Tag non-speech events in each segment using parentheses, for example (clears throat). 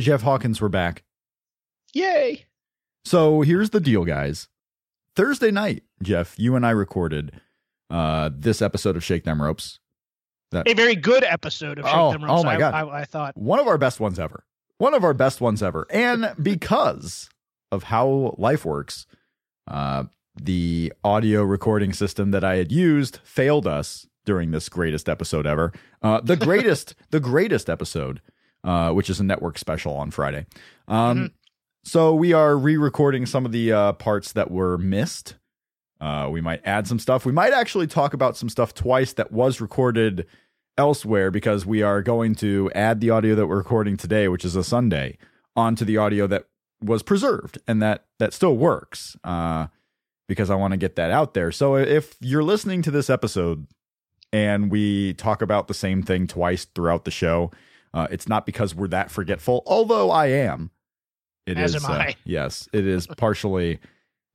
Jeff Hawkins, we're back. Yay! So here's the deal, guys. Thursday night, Jeff, you and I recorded uh, this episode of Shake Them Ropes. That, a very good episode of Shake oh, Them Ropes. Oh my god! I, I, I thought one of our best ones ever. One of our best ones ever, and (laughs) because of how life works, uh, the audio recording system that I had used failed us during this greatest episode ever. Uh, the (laughs) greatest, the greatest episode, uh, which is a network special on Friday. Um, mm-hmm. So we are re-recording some of the uh, parts that were missed. Uh, we might add some stuff. We might actually talk about some stuff twice that was recorded elsewhere because we are going to add the audio that we're recording today, which is a Sunday, onto the audio that was preserved and that that still works. Uh, because I want to get that out there. So if you're listening to this episode and we talk about the same thing twice throughout the show, uh, it's not because we're that forgetful, although I am. It As is, am I. Uh, (laughs) yes, it is partially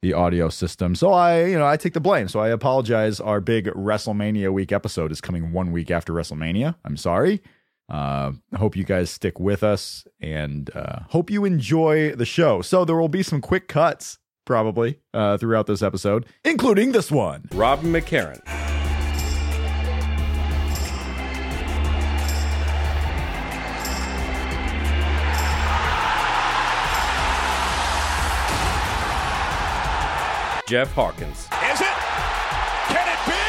the audio system. So I, you know, I take the blame. So I apologize. Our big WrestleMania week episode is coming one week after WrestleMania. I'm sorry. Uh, hope you guys stick with us and uh, hope you enjoy the show. So there will be some quick cuts probably uh, throughout this episode, including this one. Rob McCarran. Jeff Hawkins. Is it? Can it be?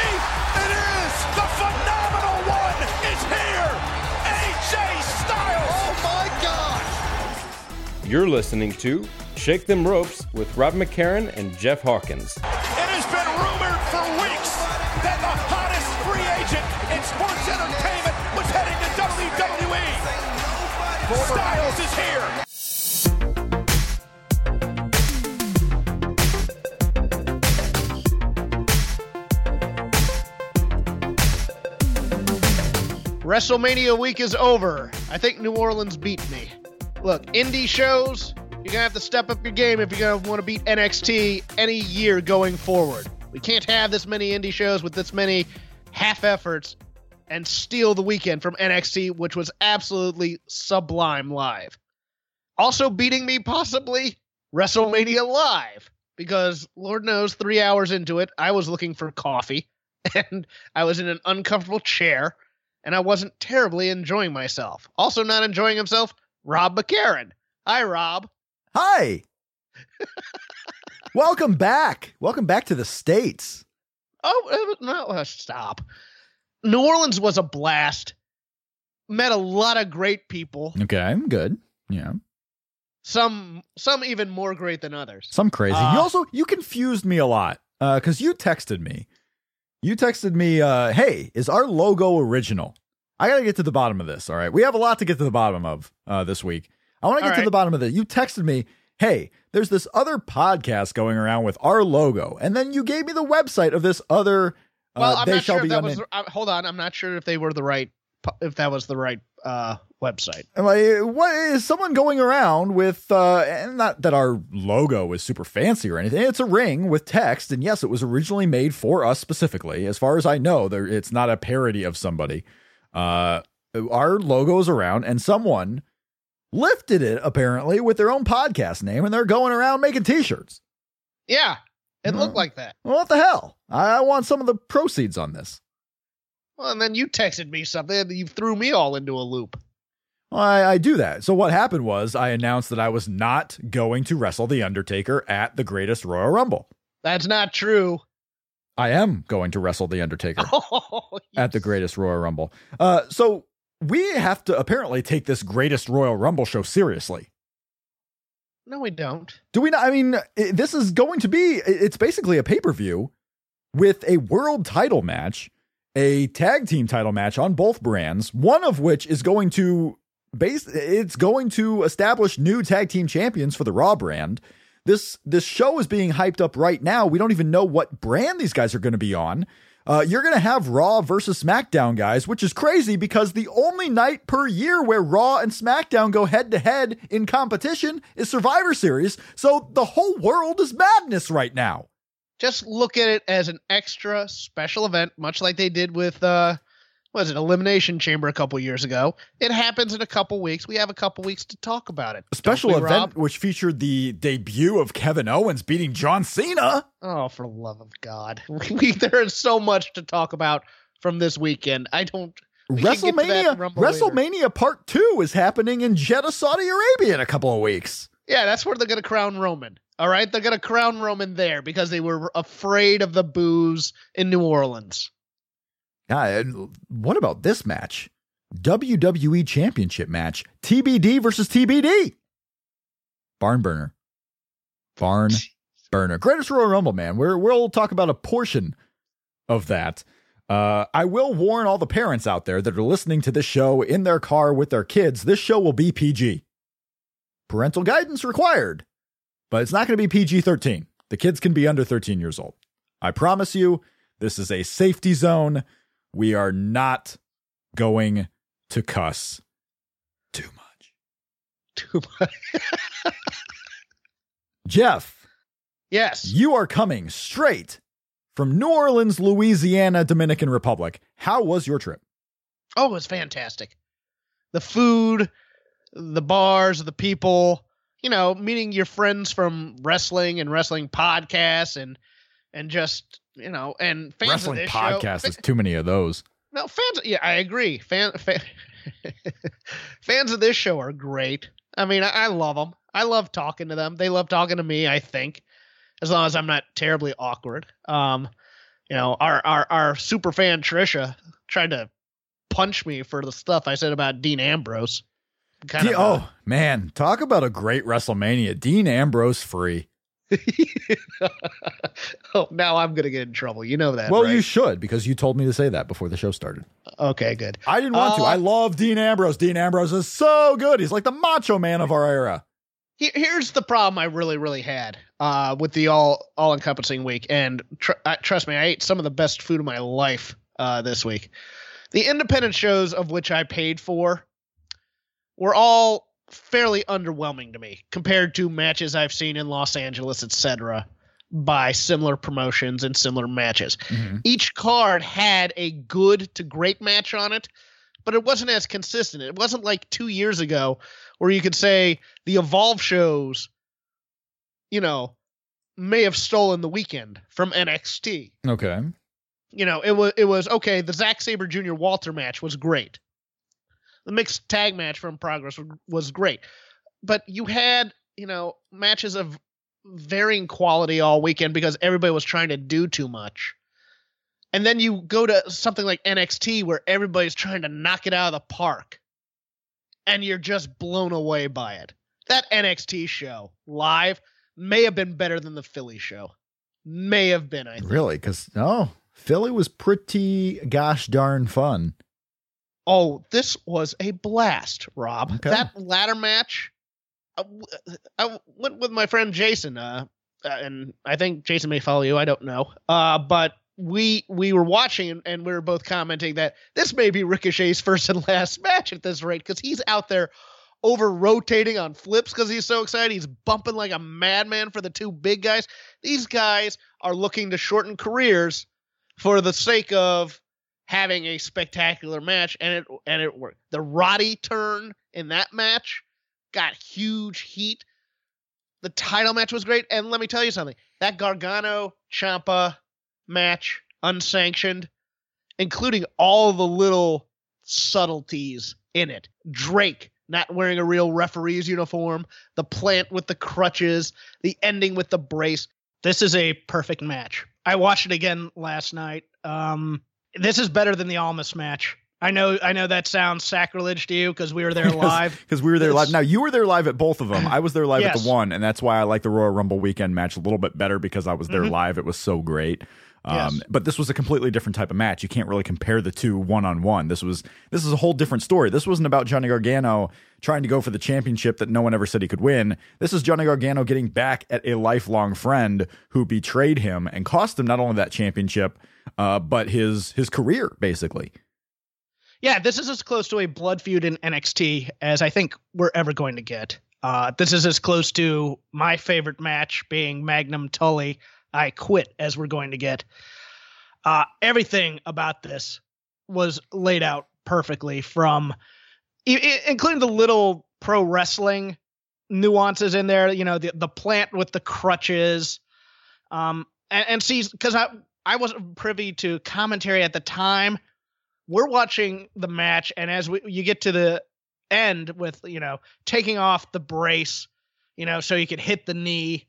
It is! The phenomenal one is here! AJ Styles! Oh my God! You're listening to Shake Them Ropes with Rob McCarran and Jeff Hawkins. It has been rumored for weeks that the hottest free agent in sports entertainment was heading to WWE. Styles is here. WrestleMania week is over. I think New Orleans beat me. Look, indie shows, you're gonna have to step up your game if you're gonna want to beat NXT any year going forward. We can't have this many indie shows with this many half efforts and steal the weekend from NXT, which was absolutely sublime live. Also beating me possibly WrestleMania live because Lord knows three hours into it, I was looking for coffee (laughs) and I was in an uncomfortable chair and I wasn't terribly enjoying myself. Also, not enjoying himself, Rob McCarran. Hi, Rob. Hi. Welcome back. Welcome back to the States. Oh, no, uh, stop. New Orleans was a blast. Met a lot of great people. Okay, I'm good. Yeah. Some some even more great than others. Some crazy. Uh, you also you confused me a lot because uh, you texted me you texted me, uh, hey, is our logo original? I got to get to the bottom of this. All right. We have a lot to get to the bottom of uh, this week. I want to get right. to the bottom of this. You texted me, hey, there's this other podcast going around with our logo. And then you gave me the website of this other. Uh, well, I'm not sure if that was. Uh, hold on. I'm not sure if they were the right, if that was the right uh, website. Like, what is someone going around with? Uh, and not that our logo is super fancy or anything. It's a ring with text, and yes, it was originally made for us specifically. As far as I know, there it's not a parody of somebody. Uh, our logo is around, and someone lifted it apparently with their own podcast name, and they're going around making T-shirts. Yeah, it looked like that. Well, what the hell? I, I want some of the proceeds on this. Well, and then you texted me something and you threw me all into a loop. I, I, do that. So what happened was I announced that I was not going to wrestle The Undertaker at the greatest Royal Rumble. That's not true. I am going to wrestle The Undertaker (laughs) oh, yes. at the greatest Royal Rumble. Uh, so we have to apparently take this greatest Royal Rumble show seriously. No, we don't. Do we not? I mean, this is going to be, it's basically a pay per view with a world title match a tag team title match on both brands, one of which is going to it's going to establish new tag team champions for the Raw brand. This this show is being hyped up right now. We don't even know what brand these guys are going to be on. Uh, you're going to have Raw versus SmackDown guys, which is crazy because the only night per year where Raw and SmackDown go head to head in competition is Survivor Series. So the whole world is madness right now. Just look at it as an extra special event, much like they did with uh, was it Elimination Chamber a couple years ago. It happens in a couple weeks. We have a couple weeks to talk about it. A special we, event Rob? which featured the debut of Kevin Owens beating John Cena. Oh, for the love of God! (laughs) We, there is so much to talk about from this weekend. I don't. we can get to that WrestleMania later. WrestleMania Part 2 is happening in Jeddah, Saudi Arabia in a couple of weeks. Yeah, that's where they're gonna crown Roman. All right, they're gonna crown Roman there because they were afraid of the booze in New Orleans. What about this match? WWE Championship match. TBD versus TBD. Barn burner. Barn burner. Greatest Royal Rumble, man. We're, we'll talk about a portion of that. Uh, I will warn all the parents out there that are listening to this show in their car with their kids. This show will be PG. Parental guidance required, but it's not going to be PG 13. The kids can be under 13 years old. I promise you, this is a safety zone. We are not going to cuss too much. Too much. (laughs) Jeff, yes. you are coming straight from New Orleans, Louisiana, Dominican Republic. How was your trip? Oh, it was fantastic. The food, the bars, the people, you know, meeting your friends from wrestling and wrestling podcasts and and just, you know, and fans Wrestling of this podcast show. is too many of those. No, fans yeah, I agree. Fan, fan (laughs) fans of this show are great. I mean, I, I love them. I love talking to them. They love talking to me, I think. As long as I'm not terribly awkward. Um, you know, our our our super fan Trisha tried to punch me for the stuff I said about Dean Ambrose. Kind Dean- of, uh, oh, man. Talk about a great WrestleMania. Dean Ambrose free. (laughs) oh, now I'm gonna get in trouble. You know that. well, right? you should because you told me to say that before the show started. okay, good. I didn't want to. Uh, I love Dean Ambrose. Dean Ambrose is so good. He's like the macho man of our era. Here's the problem I really, really had uh, with the all all encompassing week, and tr- uh, trust me, I ate some of the best food of my life uh, this week. The independent shows of which I paid for were all fairly underwhelming to me compared to matches I've seen in Los Angeles, etc., by similar promotions and similar matches. Mm-hmm. Each card had a good to great match on it, but it wasn't as consistent. It wasn't like two years ago where you could say the Evolve shows, you know, may have stolen the weekend from NXT. Okay. You know, it was it was okay. The Zack Sabre Jr. Walter match was great. The mixed tag match from Progress was, great, but you had you know matches of varying quality all weekend because everybody was trying to do too much. And then you go to something like NXT where everybody's trying to knock it out of the park. And you're just blown away by it. That NXT show live may have been better than the Philly show. May have been, I think. Really? Because, oh, Philly was pretty gosh darn fun. Oh, this was a blast, Rob. Okay. That ladder match. I went with my friend Jason, uh, uh, and I think Jason may follow you. I don't know. Uh, but we we were watching and, and we were both commenting that this may be Ricochet's first and last match at this rate because he's out there over rotating on flips because he's so excited. He's bumping like a madman for the two big guys. These guys are looking to shorten careers for the sake of having a spectacular match, and it and it worked. The Roddy turn in that match got huge heat. The title match was great, and let me tell you something: that Gargano Ciampa match, unsanctioned, including all the little subtleties in it. Drake not wearing a real referee's uniform, the plant with the crutches, the ending with the brace. This is a perfect match. I watched it again last night. Um, this is better than the Almas match. I know, I know that sounds sacrilege to you because (laughs) we were there live. Because we were there live. Now, you were there live at both of them. (clears throat) I was there live at the one, and that's why I like the Royal Rumble weekend match a little bit better because I was there Mhm. live. It was so great. Um, Yes. But this was a completely different type of match. You can't really compare the two one on one. This was this is a whole different story. This wasn't about Johnny Gargano trying to go for the championship that no one ever said he could win. This is Johnny Gargano getting back at a lifelong friend who betrayed him and cost him not only that championship, uh, but his his career basically. Yeah, this is as close to a blood feud in NXT as I think we're ever going to get. Uh, this is as close to my favorite match being Magnum Tully. I quit as we're going to get. Uh, everything about this was laid out perfectly from, including the little pro wrestling nuances in there. You know, the the plant with the crutches, um, and, and see because I wasn't privy to commentary at the time. We're watching the match and as we you get to the end with you know taking off the brace you know so he could hit the knee.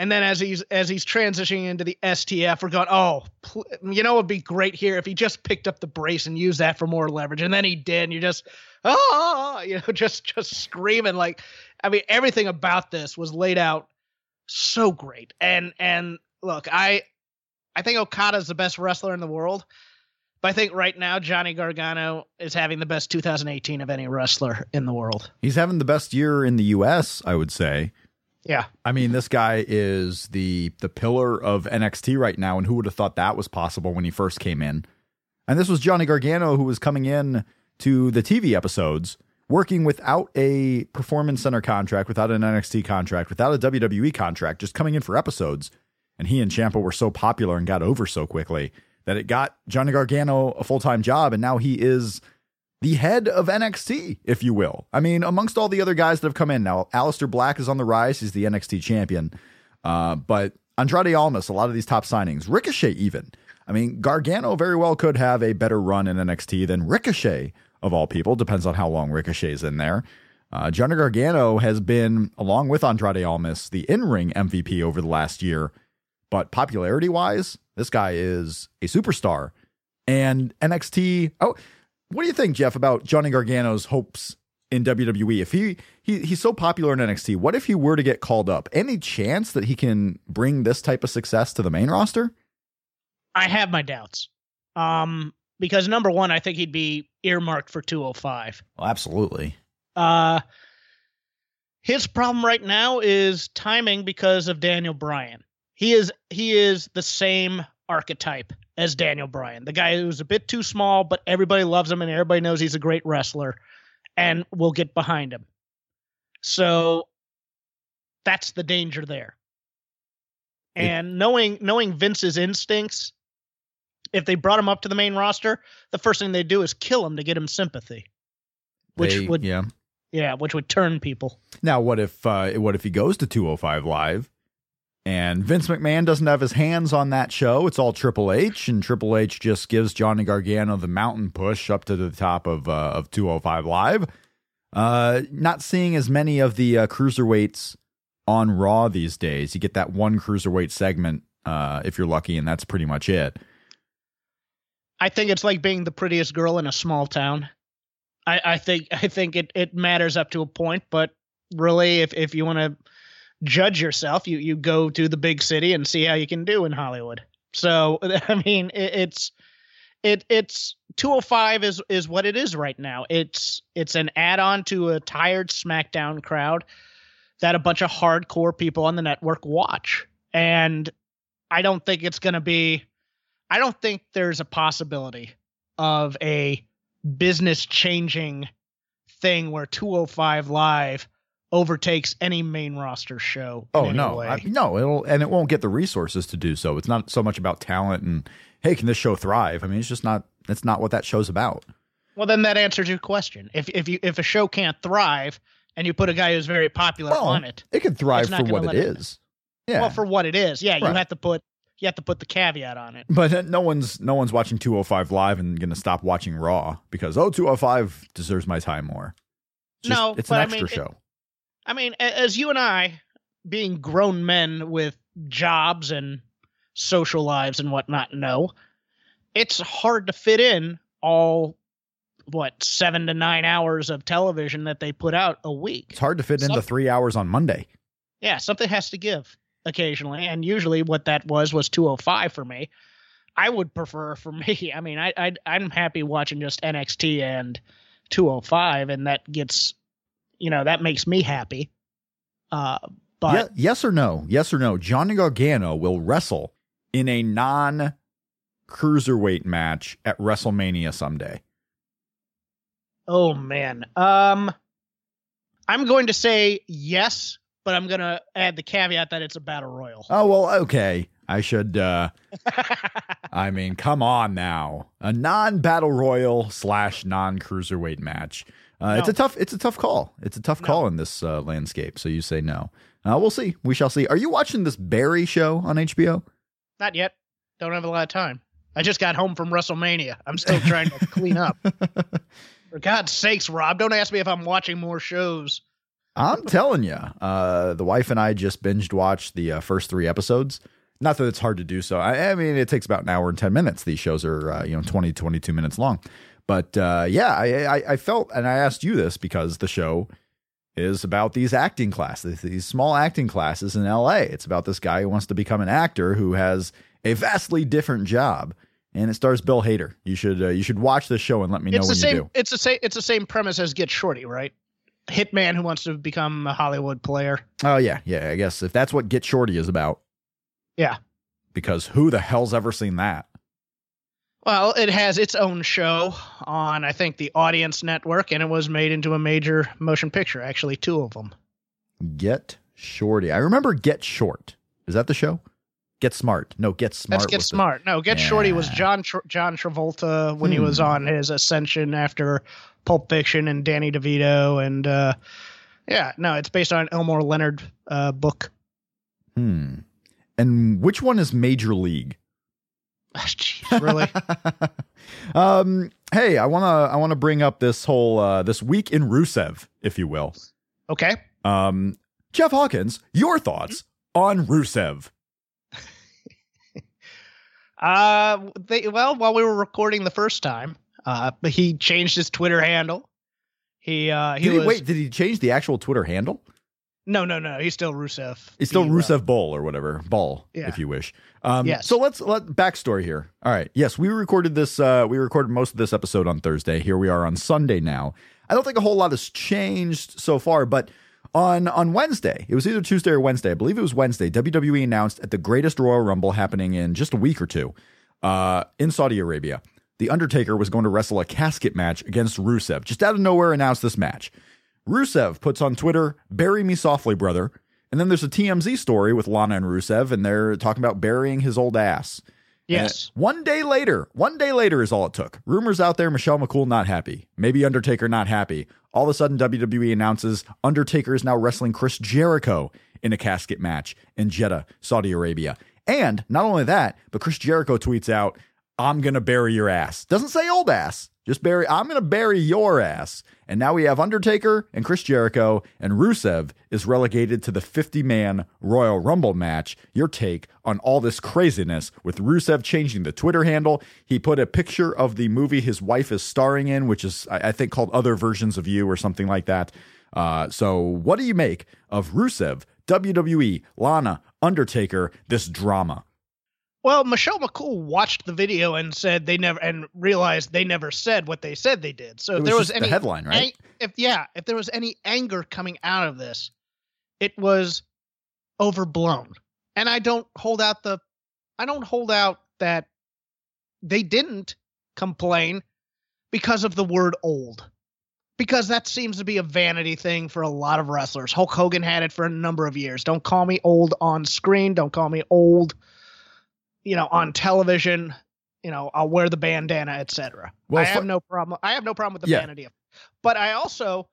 And then as he's as he's transitioning into the STF we're going oh pl- you know it'd be great here if he just picked up the brace and used that for more leverage. And then he did and you're just oh you know (laughs) just just screaming like I mean everything about this was laid out so great. And and look I I think Okada's the best wrestler in the world but I think right now Johnny Gargano is having the best 2018 of any wrestler in the world. He's having the best year in the U.S. I would say. Yeah. I mean, this guy is the the pillar of NXT right now, and who would have thought that was possible when he first came in? And this was Johnny Gargano who was coming in to the TV episodes, working without a performance center contract, without an NXT contract, without a WWE contract, just coming in for episodes. And he and Ciampa were so popular and got over so quickly that it got Johnny Gargano a full time job, and now he is the head of NXT, if you will. I mean, amongst all the other guys that have come in now, Aleister Black is on the rise. He's the NXT champion. Uh, but Andrade Almas, a lot of these top signings, Ricochet even. I mean, Gargano very well could have a better run in NXT than Ricochet, of all people. Depends on how long Ricochet's in there. Uh, Johnny Gargano has been, along with Andrade Almas, the in ring MVP over the last year. But popularity wise, this guy is a superstar. And NXT, oh, what do you think, Jeff, about Johnny Gargano's hopes in WWE? If he, he he's so popular in NXT, what if he were to get called up? Any chance that he can bring this type of success to the main roster? I have my doubts. Um, because number one, I think he'd be earmarked for 205. Well, absolutely. Uh, his problem right now is timing because of Daniel Bryan. He is he is the same archetype as Daniel Bryan, the guy who's a bit too small, but everybody loves him and everybody knows he's a great wrestler, and will get behind him. So that's the danger there. And knowing knowing Vince's instincts, if they brought him up to the main roster, the first thing they do is kill him to get him sympathy, which They- would yeah. yeah, which would turn people. Now, what if uh, what if he goes to 205 Live and Vince McMahon doesn't have his hands on that show? It's all Triple H, and Triple H just gives Johnny Gargano the mountain push up to the top of uh, of 205 Live. Uh, not seeing as many of the uh, cruiserweights on Raw these days. You get that one cruiserweight segment uh, if you're lucky, and that's pretty much it. I think it's like being the prettiest girl in a small town. I, I think I think it, it matters up to a point, but really if, if you want to judge yourself, you, you go to the big city and see how you can do in Hollywood. So (laughs) I mean it, it's it it's 205 is is what it is right now. It's it's an add-on to a tired SmackDown crowd that a bunch of hardcore people on the network watch. And I don't think it's going to be I don't think there's a possibility of a business changing thing where 205 live overtakes any main roster show. Oh no. I, no, it'll and it won't get the resources to do so. It's not so much about talent and hey, can this show thrive? I mean, it's just not. It's not what that show's about. well, then that answers your question. If if you if a show can't thrive and you put a guy who's very popular Well, on it, It can thrive for what it let it- is. Yeah, well, for what it is, yeah, you have to put you have to put the caveat on it. but no one's no one's watching 205 live and going to stop watching Raw because oh 205 deserves my time more. Just- No, it's an I extra mean, it- show. I mean, as you and I, being grown men with jobs and social lives and whatnot, know, it's hard to fit in all what seven to nine hours of television that they put out a week. It's hard to fit into some- three hours on Monday. Yeah, something has to give occasionally, and usually what that was was 205 for me. I would prefer for (laughs) me. I mean, I, I I'm happy watching just NXT and 205, and that gets, you know, that makes me happy. Uh, but Ye- yes or no? Yes or no? Johnny Gargano will wrestle in a non cruiserweight match at WrestleMania someday. oh man, um, I'm going to say yes, but I'm gonna add the caveat that it's a battle royal. Oh well, okay. I should. uh (laughs) I mean, come on now. A non-battle royal slash non-cruiserweight match. Uh, It's a tough. It's a tough call. It's a tough No. call in this uh, landscape. So you say no. Uh, we'll see. We shall see. Are you watching this Barry show on HBO? Not yet. Don't have a lot of time. I just got home from WrestleMania. I'm still trying to (laughs) clean up. (laughs) For God's sakes, Rob, don't ask me if I'm watching more shows. I'm telling you, uh, the wife and I just binged watched the uh, first three episodes. Not that it's hard to do so. I, I mean, it takes about an hour and 10 minutes. These shows are, uh, you know, 20, 22 minutes long. But uh, yeah, I, I, I felt, and I asked you this because the show is about these acting classes, these small acting classes in LA. It's about this guy who wants to become an actor who has a vastly different job. And it stars Bill Hader. You should uh, you should watch this show and let me know It's the when same. you do. It's the same. It's the same premise as Get Shorty, right? Hitman who wants to become a Hollywood player. Oh yeah, yeah. I guess if that's what Get Shorty is about, Yeah. because who the hell's ever seen that? Well, it has its own show on, I think, the Audience Network, and it was made into a major motion picture. Actually, two of them. Get Shorty. I remember Get Short. Is that the show? Get Smart. No, Get Smart. Let's get the- smart. No, Get Shorty was John John Travolta when he Hmm. was on his ascension after Pulp Fiction and Danny DeVito, and uh, yeah, no, it's based on an Elmore Leonard uh, book. Hmm. And which one is Major League? (laughs) Jeez, really? (laughs) um. Hey, I wanna I wanna bring up this whole uh, this week in Rusev, if you will. okay. Um, Jeff Hawkins, your thoughts on Rusev? (laughs) Uh, they well, while we were recording the first time, uh, he changed his Twitter handle. He uh, he Did he, was wait, did he change the actual Twitter handle? No, no, no. He's still Rusev. He's still Rusev Bull or whatever, Ball, Yeah. if you wish. Um, Yes. So let's let backstory here. All right. Yes, we recorded this. Uh, we recorded most of this episode on Thursday. Here we are on Sunday now. I don't think a whole lot has changed so far, but on on Wednesday, it was either Tuesday or Wednesday. I believe it was Wednesday. WWE announced at the greatest Royal Rumble happening in just a week or two uh, in Saudi Arabia. The Undertaker was going to wrestle a casket match against Rusev. Just out of nowhere, announced this match. Rusev puts on Twitter, "Bury me softly, brother." And then there's a TMZ story with Lana and Rusev, and they're talking about burying his old ass. Yes. And one day later, one day later is all it took. Rumors out there, Michelle McCool not happy. Maybe Undertaker not happy. All of a sudden, WWE announces Undertaker is now wrestling Chris Jericho in a casket match in Jeddah, Saudi Arabia. And not only that, but Chris Jericho tweets out, I'm going to bury your ass. Doesn't say old ass. Just bury, I'm going to bury your ass. And now we have Undertaker and Chris Jericho, and Rusev is relegated to the 50 man Royal Rumble match. Your take on all this craziness with Rusev changing the Twitter handle. He put a picture of the movie his wife is starring in, which is, I think, called Other Versions of You or something like that. Uh, so, what do you make of Rusev, WWE, Lana, Undertaker, this drama? Well, Michelle McCool watched the video and said they never and realized they never said what they said they did. So was there was just the any headline, right? if yeah, if there was any anger coming out of this, it was overblown. And I don't hold out the I don't hold out that they didn't complain because of the word old. Because that seems to be a vanity thing for a lot of wrestlers. Hulk Hogan had it for a number of years. Don't call me old on screen. Don't call me old you know, on television, you know, I'll wear the bandana, etc. Well, I have no problem. I have no problem with the Yeah. vanity of, but I also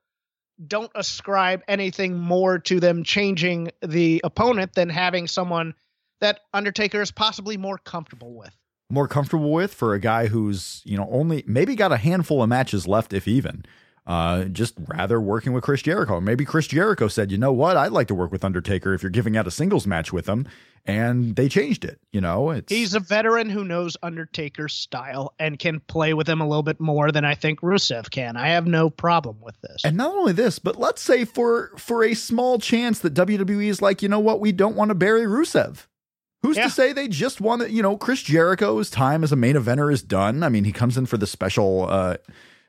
don't ascribe anything more to them changing the opponent than having someone that Undertaker is possibly more comfortable with. more comfortable with for a guy who's you know only maybe got a handful of matches left if even uh just rather working with chris jericho maybe chris jericho said you know what i'd like to work with undertaker if you're giving out a singles match with him and they changed it you know it's He's a veteran who knows Undertaker's style and can play with him a little bit more than I think Rusev can. I have no problem with this. and not only this but let's say for for a small chance that wwe is like you know what we don't want to bury rusev Who's Yeah. to say they just want to, you know, Chris Jericho's time as a main eventer is done. I mean, he comes in for the special uh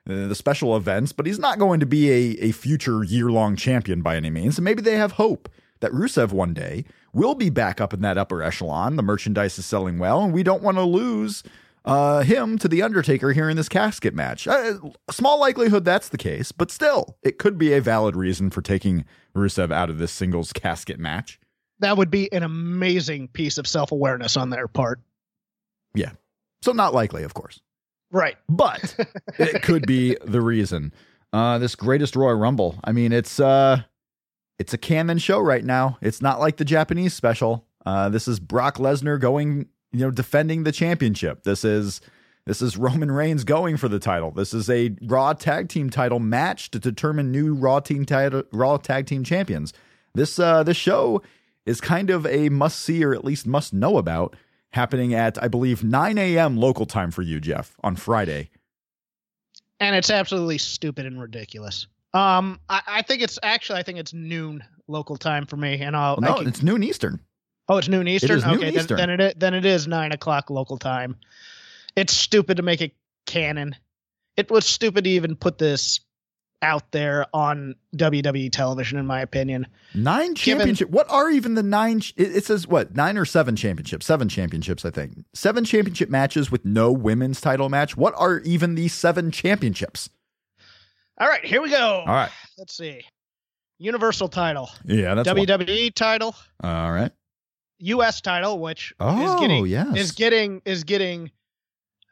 the special events, but he's not going to be a, a future year long champion by any means. And maybe they have hope that Rusev one day will be back up in that upper echelon. The merchandise is selling well, and we don't want to lose uh, him to The Undertaker here in this casket match. Uh, small likelihood that's the case, but still, it could be a valid reason for taking Rusev out of this singles casket match. That would be an amazing piece of self awareness on their part. Yeah. So, not likely, of course. Right. but (laughs) it could be the reason. Uh, this greatest Royal Rumble. I mean, it's uh, it's a canon show right now. It's not like the Japanese special. Uh, this is Brock Lesnar going, you know, defending the championship. This is this is Roman Reigns going for the title. This is a Raw Tag Team title match to determine new Raw Team title, Raw Tag Team champions. This uh, this show is kind of a must see or at least must know about. Happening at I believe 9 a.m. local time for you, Jeff, on Friday. And it's absolutely stupid and ridiculous. Um, I, I think it's actually I think it's noon local time for me, and I'll. Well, no, can- it's noon Eastern. oh, it's noon Eastern. is noon okay, Eastern. Then, then it is, then it is nine o'clock local time. It's stupid to make it canon. It was stupid to even put this out there on WWE television, in my opinion. Nine Given- championship. What are even the nine? It, it says what nine or seven championships? Seven championships, I think. Seven championship matches with no women's title match. What are even these seven championships? All right, here we go. All right. Let's see. Universal title, Yeah, that's one. WWE title, All right. U.S. title, which Oh, is getting yes. is getting is getting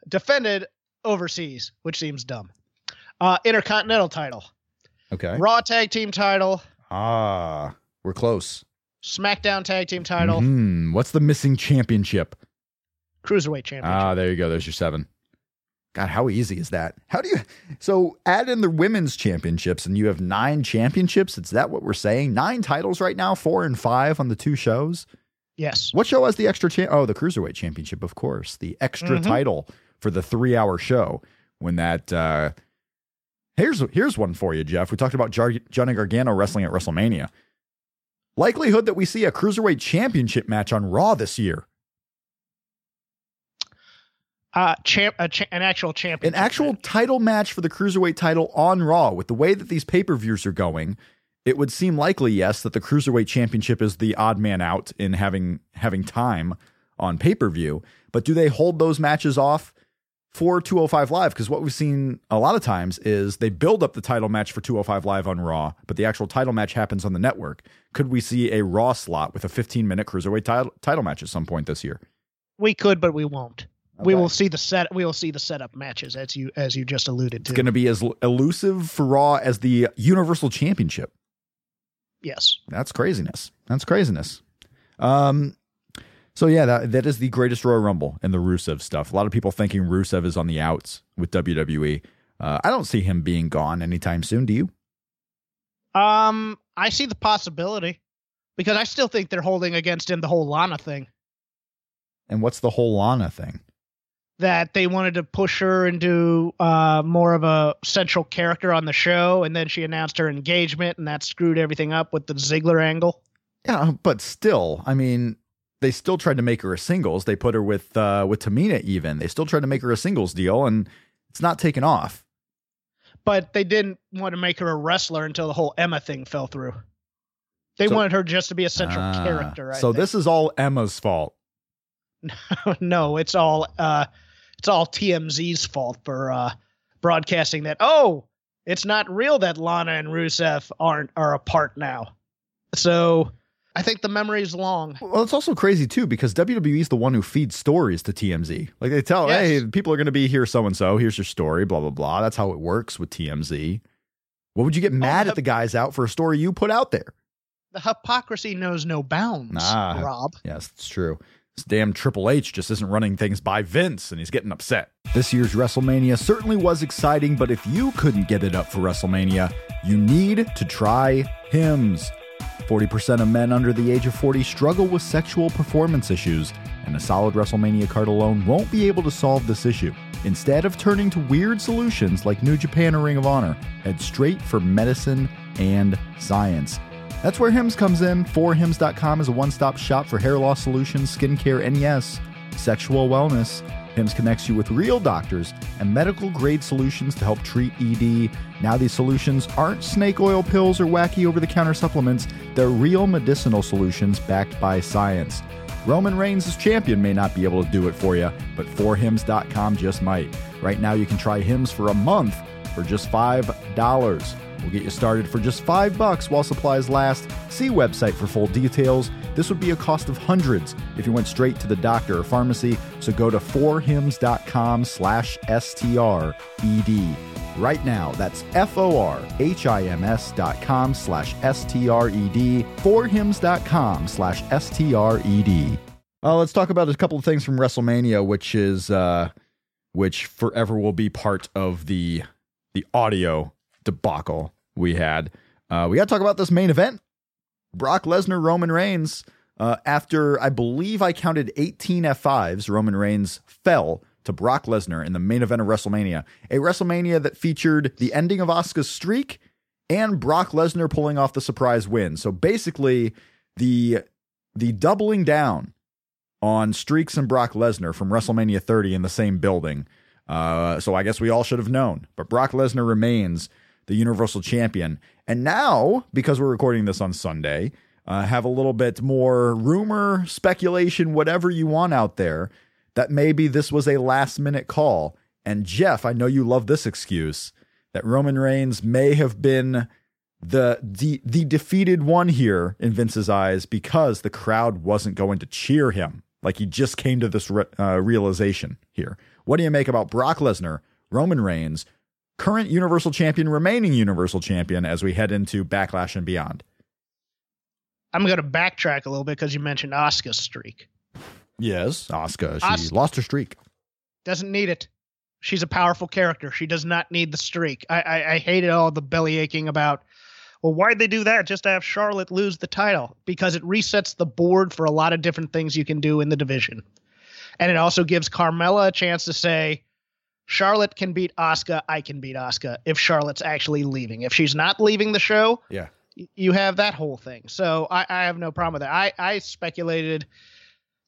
defended overseas, which seems dumb. Uh, Intercontinental title, Okay. Raw Tag Team title, Ah, we're close. SmackDown Tag Team title, Hmm. What's the missing championship? Cruiserweight Championship. Ah, there you go. There's your seven. God, how easy is that? How do you so add in the women's championships and you have nine championships? Is that what we're saying? Nine titles right now, four and five on the two shows. yes. What show has the extra cha- Oh, the Cruiserweight Championship, of course. The extra Mhm. title for the three hour show. When that uh here's here's one for you, Jeff. We talked about Jar- Johnny Gargano wrestling at WrestleMania. Likelihood that we see a Cruiserweight Championship match on Raw this year. Uh, champ, a cha- an actual champion. An actual title match for the Cruiserweight title on Raw. With the way that these pay per views are going, it would seem likely, yes, that the Cruiserweight Championship is the odd man out in having having time on pay per view. But do they hold those matches off for 205 Live? Because what we've seen a lot of times is they build up the title match for 205 Live on Raw, but the actual title match happens on the network. Could we see a Raw slot with a 15 minute Cruiserweight title, title match at some point this year? We could, but we won't. We will see the set. We will see the setup matches as you as you just alluded to. It's going to be as elusive for Raw as the Universal Championship. yes. That's craziness. That's craziness. Um, so yeah, that that is the greatest Royal Rumble and the Rusev stuff. A lot of people thinking Rusev is on the outs with WWE. Uh, I don't see him being gone anytime soon. Do you? Um, I see the possibility because I still think they're holding against him the whole Lana thing. And what's the whole Lana thing? That they wanted to push her into uh, more of a central character on the show, and then she announced her engagement, and that screwed everything up with the Ziggler angle. Yeah, but still, I mean, they still tried to make her a singles. They put her with uh, with Tamina. Even they still tried to make her a singles deal, and it's not taken off. But they didn't want to make her a wrestler until the whole Emma thing fell through. They So- wanted her just to be a central Ah, character. I so think. this is all Emma's fault. (laughs) no, it's all uh it's all TMZ's fault for uh broadcasting that oh, it's not real that Lana and Rusev aren't are apart now. So I think the memory's long. Well, it's also crazy too because WWE is the one who feeds stories to TMZ. Like they tell, Yes. hey, people are going to be here, so and so. Here's your story, blah blah blah. That's how it works with TMZ. What would you get mad at the guys out for a story you put out there? The hypocrisy knows no bounds, Ah. Rob. Yes, it's true. This damn Triple H just isn't running things by Vince, and he's getting upset. This year's WrestleMania certainly was exciting, but if you couldn't get it up for WrestleMania, you need to try Hims. 40% of men under the age of 40 struggle with sexual performance issues, and a solid WrestleMania card alone won't be able to solve this issue. Instead of turning to weird solutions like New Japan or Ring of Honor, head straight for medicine and science. That's where Hims comes in. 4hims.com is a one stop shop for hair loss solutions, skincare, and yes, sexual wellness. Hims connects you with real doctors and medical grade solutions to help treat ED. Now, these solutions aren't snake oil pills or wacky over the counter supplements, they're real medicinal solutions backed by science. Roman Reigns' champion may not be able to do it for you, but 4hims.com just might. Right now, you can try Hims for a month for just $5. We'll get you started for just 5 bucks while supplies last. See website for full details. This would be a cost of hundreds if you went straight to the doctor or pharmacy, so go to 4hims.com slash S-T-R-E-D. Right now, that's F-O-R-H-I-M-S dot com slash S-T-R-E-D, 4hims.com slash S-T-R-E-D. Uh, let's talk about a couple of things from WrestleMania, which is uh, which forever will be part of the the audio debacle we had. Uh, we got to talk about this main event Brock Lesnar, Roman Reigns. Uh, after I believe I counted 18 F5s, Roman Reigns fell to Brock Lesnar in the main event of WrestleMania. A WrestleMania that featured the ending of Asuka's streak and Brock Lesnar pulling off the surprise win. So basically, the the doubling down on streaks and Brock Lesnar from WrestleMania 30 in the same building. Uh, so I guess we all should have known. But Brock Lesnar remains the Universal Champion. And now, because we're recording this on Sunday, uh, have a little bit more rumor, speculation, whatever you want out there that maybe this was a last minute call. And Jeff, I know you love this excuse that Roman Reigns may have been the the the defeated one here in Vince's eyes because the crowd wasn't going to cheer him. Like he just came to this re- uh, realization here. What do you make about Brock Lesnar, Roman Reigns, current Universal Champion, remaining Universal Champion as we head into Backlash and beyond? I'm going to backtrack a little bit because you mentioned Asuka's streak. Yes, Asuka. She Asuka. lost her streak. Doesn't need it. She's a powerful character. She does not need the streak. I, I, I hated all the belly aching about. Well, why'd they do that? Just to have Charlotte lose the title because it resets the board for a lot of different things you can do in the division, and it also gives Carmella a chance to say, Charlotte can beat Asuka. I can beat Asuka if Charlotte's actually leaving. If she's not leaving the show, Yeah. y- you have that whole thing. So I, I have no problem with that. I, I speculated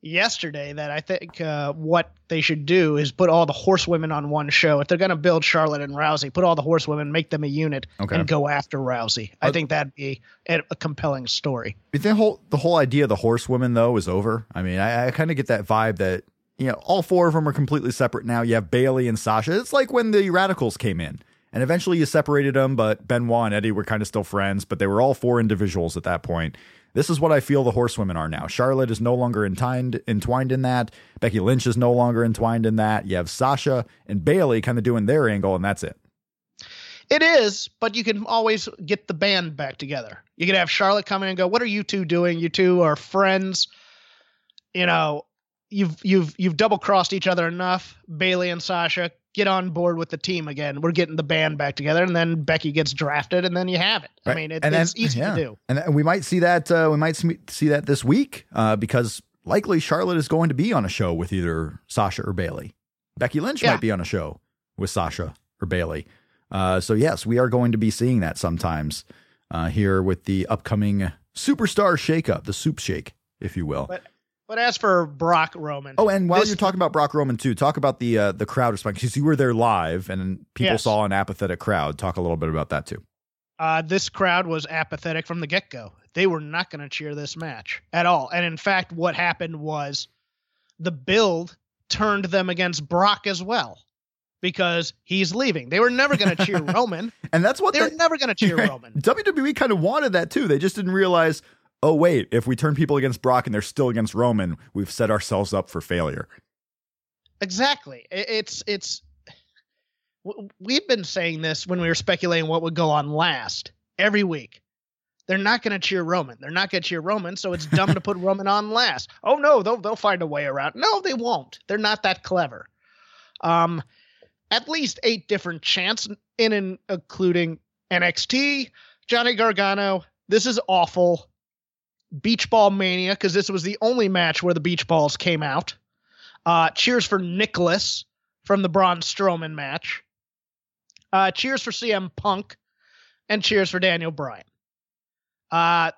yesterday that I think uh, what they should do is put all the horsewomen on one show. If they're going to build Charlotte and Rousey, put all the horsewomen, make them a unit, Okay. and go after Rousey. I Uh, think that'd be a, a compelling story. The whole the whole idea of the horsewomen though is over. I mean, I, I kind of get that vibe that you know all four of them are completely separate now. You have Bayley and Sasha. It's like when the Radicalz came in, and eventually you separated them, but Benoit and Eddie were kind of still friends, but they were all four individuals at that point. This is what I feel the horsewomen are now. Charlotte is no longer entwined entwined in that. Becky Lynch is no longer entwined in that. You have Sasha and Bayley kind of doing their angle, and that's it. It is, but you can always get the band back together. You could have Charlotte come in and go, "What are you two doing? You two are friends. You know, you've you've you've double crossed each other enough. Bayley and Sasha get on board with the team again. We're getting the band back together, and then Becky gets drafted, and then you have it. I mean, it, And then- it's easy yeah. to do. And we might see that. Uh, we might see see that this week uh, because likely Charlotte is going to be on a show with either Sasha or Bayley. Becky Lynch Yeah. might be on a show with Sasha or Bayley. Uh, so yes, we are going to be seeing that sometimes uh, here with the upcoming superstar shakeup, the soup shake, if you will. But but as for Brock Roman, Oh, and while this- you're talking about Brock Roman too, talk about the uh, the crowd response because you were there live and people Yes. saw an apathetic crowd. Talk a little bit about that too. uh, this crowd was apathetic from the get go. They were not going to cheer this match at all. And in fact, what happened was the build turned them against Brock as well because he's leaving. They were never going to cheer (laughs) Roman. And that's what They were never going to cheer (laughs) Right. Roman. WWE kind of wanted that too. They just didn't realize, oh wait, if we turn people against Brock and they're still against Roman, we've set ourselves up for failure. Exactly. It's it's we've been saying this when we were speculating what would go on last every week. They're not going to cheer Roman. They're not going to cheer Roman, so it's dumb to put (laughs) Roman on last. Oh no, they'll they'll find a way around. No, they won't. They're not that clever. Um, at least eight different chants in, in including NXT, Johnny Gargano. This is awful. Beach Ball Mania because this was the only match where the beach balls came out. Uh, cheers for Nicholas from the Braun Strowman match. Uh, cheers for CM Punk, and cheers for Daniel Bryan. Uh,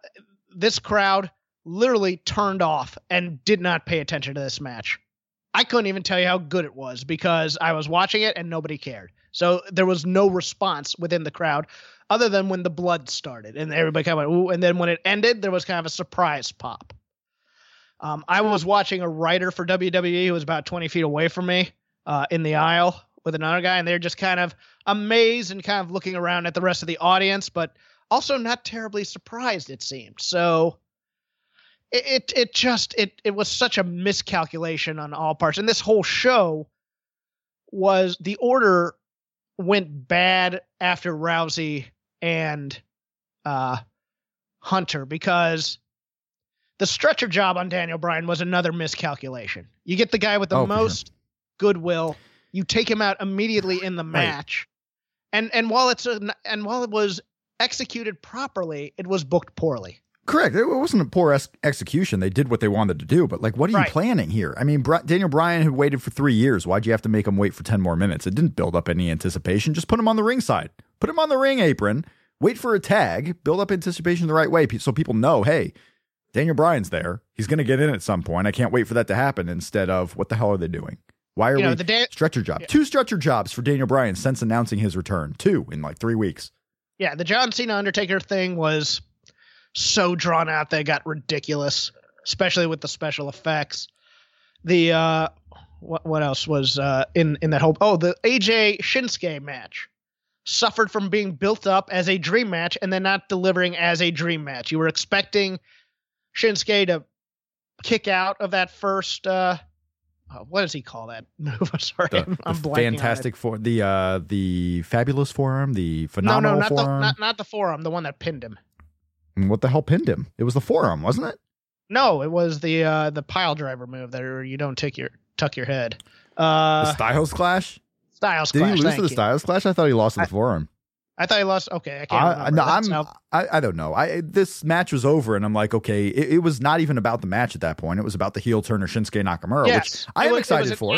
this crowd literally turned off and did not pay attention to this match. I couldn't even tell you how good it was because I was watching it and nobody cared. So there was no response within the crowd other than when the blood started and everybody kind of went, ooh. And then when it ended, there was kind of a surprise pop. Um, I was watching a writer for WWE who was about 20 feet away from me uh, in the aisle with another guy, and they're just kind of amazed and kind of looking around at the rest of the audience, but also not terribly surprised, it seemed. So it, it, it just it it was such a miscalculation on all parts. And this whole show was the order went bad after Rousey and uh Hunter because the stretcher job on Daniel Bryan was another miscalculation. You get the guy with the Oh, most sure. goodwill, you take him out immediately in the Right. match. And and while it's a, and while it was executed properly, it was booked poorly. Correct. It wasn't a poor ex- execution. They did what they wanted to do, but like, what are Right. you planning here? I mean, Daniel Bryan had waited for three years. Why'd you have to make him wait for 10 more minutes? It didn't build up any anticipation. Just put him on the ringside, put him on the ring apron, wait for a tag, build up anticipation the right way so people know, hey, Daniel Bryan's there. He's going to get in at some point. I can't wait for that to happen instead of what the hell are they doing? Why are You know, we the Dan- stretcher job? Two stretcher jobs for Daniel Bryan since announcing his return. Two in like three weeks. Yeah, the John Cena Undertaker thing was so drawn out they got ridiculous, especially with the special effects. The uh what what else was uh in in that whole oh the AJ Shinsuke match suffered from being built up as a dream match and then not delivering as a dream match. You were expecting Shinsuke to kick out of that first uh oh, what does he call that (laughs) move? I'm sorry, The, I'm, the blanking fantastic for the uh the fabulous forearm, the phenomenal no, not the forearm. not, not the forearm, the one that pinned him. What the hell pinned him? It was the forearm, wasn't it? No, it was the uh the pile driver move that you don't take your tuck your head. The Uh Styles Clash. Styles Did Clash. he lose to the you. Styles Clash? I thought he lost to the I- forearm. I thought he lost. Okay, I can't I, remember. no, That's I'm. I, I don't know. I this match was over, and I'm like, okay, it, it was not even about the match at that point. It was about the heel turner Shinsuke Nakamura, yes, which I am was- excited an for.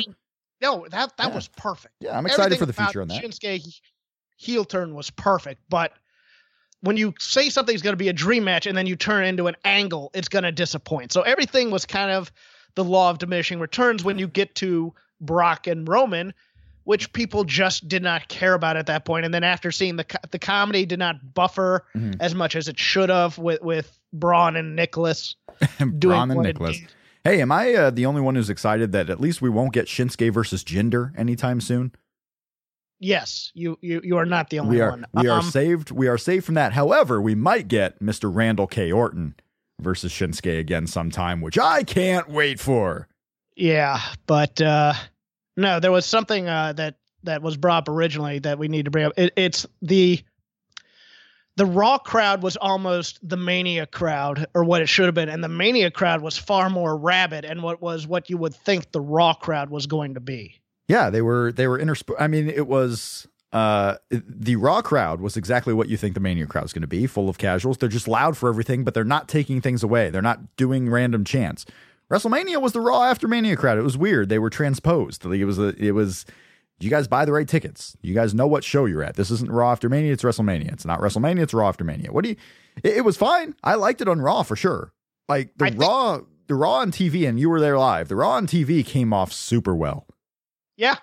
No, that that Yeah. was perfect. Yeah, I'm excited Everything for the future on that. Shinsuke heel turn was perfect, but when you say something's going to be a dream match and then you turn it into an angle, it's going to disappoint. So everything was kind of the law of diminishing returns when you get to Brock and Roman, which people just did not care about at that point. And then after seeing the the comedy did not buffer Mhm. as much as it should have with with Braun and Nicholas (laughs) Braun and Nicholas. Hey, am I uh, the only one who's excited that at least we won't get Shinsuke versus Jinder anytime soon? Yes, you you you are not the only we are one. we are Um, saved. We are saved from that. However, we might get Mr. Randall K. Orton versus Shinsuke again sometime, which I can't wait for. Yeah, but uh no, there was something uh that that was brought up originally that we need to bring up. It, it's the the Raw crowd was almost the Mania crowd, or what it should have been, and the Mania crowd was far more rabid, and what was what you would think the Raw crowd was going to be. Yeah, they were they were intersp- I mean, it was uh the Raw crowd was exactly what you think the Mania crowd is going to be, full of casuals. They're just loud for everything, but they're not taking things away. They're not doing random chants. WrestleMania was the Raw after Mania crowd. It was weird. They were transposed. Like, It was a, it was you guys buy the right tickets. You guys know what show you're at. This isn't Raw after Mania, it's WrestleMania. It's not WrestleMania, it's Raw after Mania. What do you it, it was fine. I liked it on Raw for sure. Like the I think- Raw the Raw on TV and you were there live. The Raw on TV came off super well. Yeah.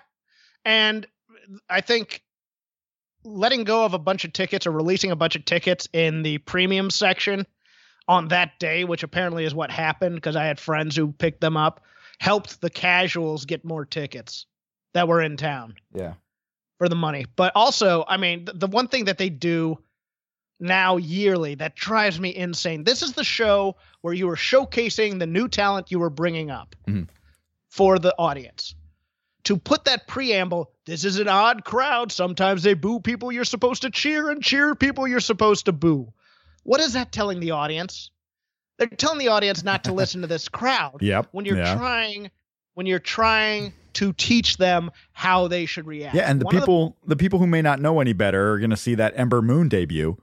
And I think letting go of a bunch of tickets or releasing a bunch of tickets in the premium section on that day, which apparently is what happened because I had friends who picked them up, helped the casuals get more tickets that were in town Yeah. for the money. But also, I mean, the, the one thing that they do now yearly that drives me insane. This is the show where you are showcasing the new talent you were bringing up Mhm. for the audience. To put that preamble, this is an odd crowd. Sometimes they boo people you're supposed to cheer and cheer people you're supposed to boo. What is that telling the audience? They're telling the audience not to listen to this (laughs) crowd Yep. when you're yeah. trying when you're trying to teach them how they should react. Yeah, and the One people the, people who may not know any better are going to see that Ember Moon debut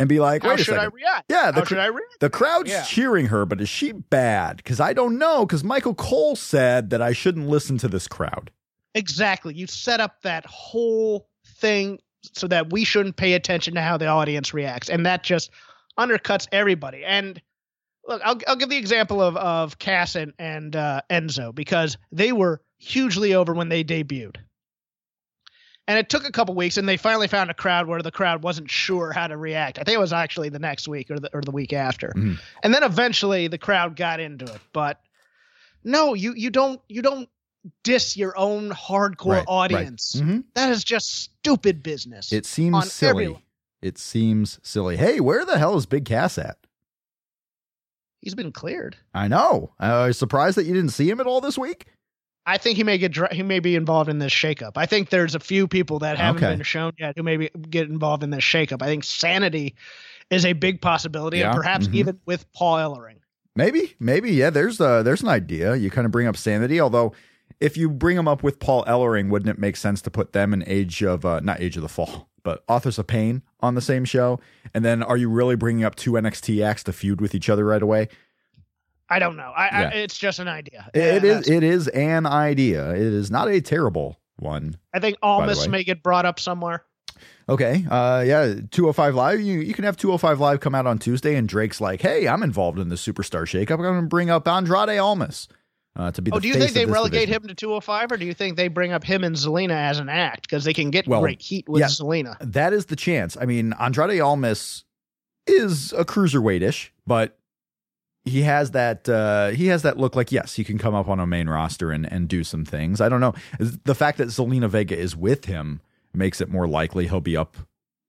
and be like, how "Wait a should I react? Yeah, the how should I react? The crowd's Yeah. cheering her, but is she bad? Because I don't know. Because Michael Cole said that I shouldn't listen to this crowd. Exactly. You set up that whole thing so that we shouldn't pay attention to how the audience reacts, and that just undercuts everybody. And look, I'll I'll give the example of of Cass and, and uh, Enzo because they were hugely over when they debuted. And it took a couple weeks, and they finally found a crowd where the crowd wasn't sure how to react. I think it was actually the next week or the or the week after. Mhm. And then eventually the crowd got into it. But no, you you don't you don't diss your own hardcore Right, right. audience. Mhm. That is just stupid business. It seems silly. everyone. It seems silly. Hey, where the hell is Big Cass at? He's been cleared. I know. I was surprised that you didn't see him at all this week. I think he may get he may be involved in this shakeup. I think there's a few people that haven't Okay. been shown yet who may be, get involved in this shakeup. I think Sanity is a big possibility, Yeah, and perhaps mhm. even with Paul Ellering. Maybe, maybe, yeah. There's uh there's an idea. You kind of bring up sanity, although if you bring them up with Paul Ellering, wouldn't it make sense to put them in Age of uh, not Age of the Fall, but Authors of Pain on the same show? And then are you really bringing up two NXT acts to feud with each other right away? I don't know. I, Yeah. I it's just an idea. It- it is it is an idea. It is not a terrible one. I think Almas may get brought up somewhere. Okay. Uh yeah, 205 Live. You you can have 205 Live come out on Tuesday and Drake's like, "Hey, I'm involved in the superstar shakeup. I'm going to bring up Andrade Almas." Uh, to be the Oh, do you think they relegate division. him to 205, or do you think they bring up him and Zelina as an act because they can get Well, great heat with yeah. Zelina? That is the chance. I mean, Andrade Almas is a cruiserweightish, but he has that uh, he has that look like yes, he can come up on a main roster and and do some things. I don't know. The fact that Zelina Vega is with him makes it more likely he'll be up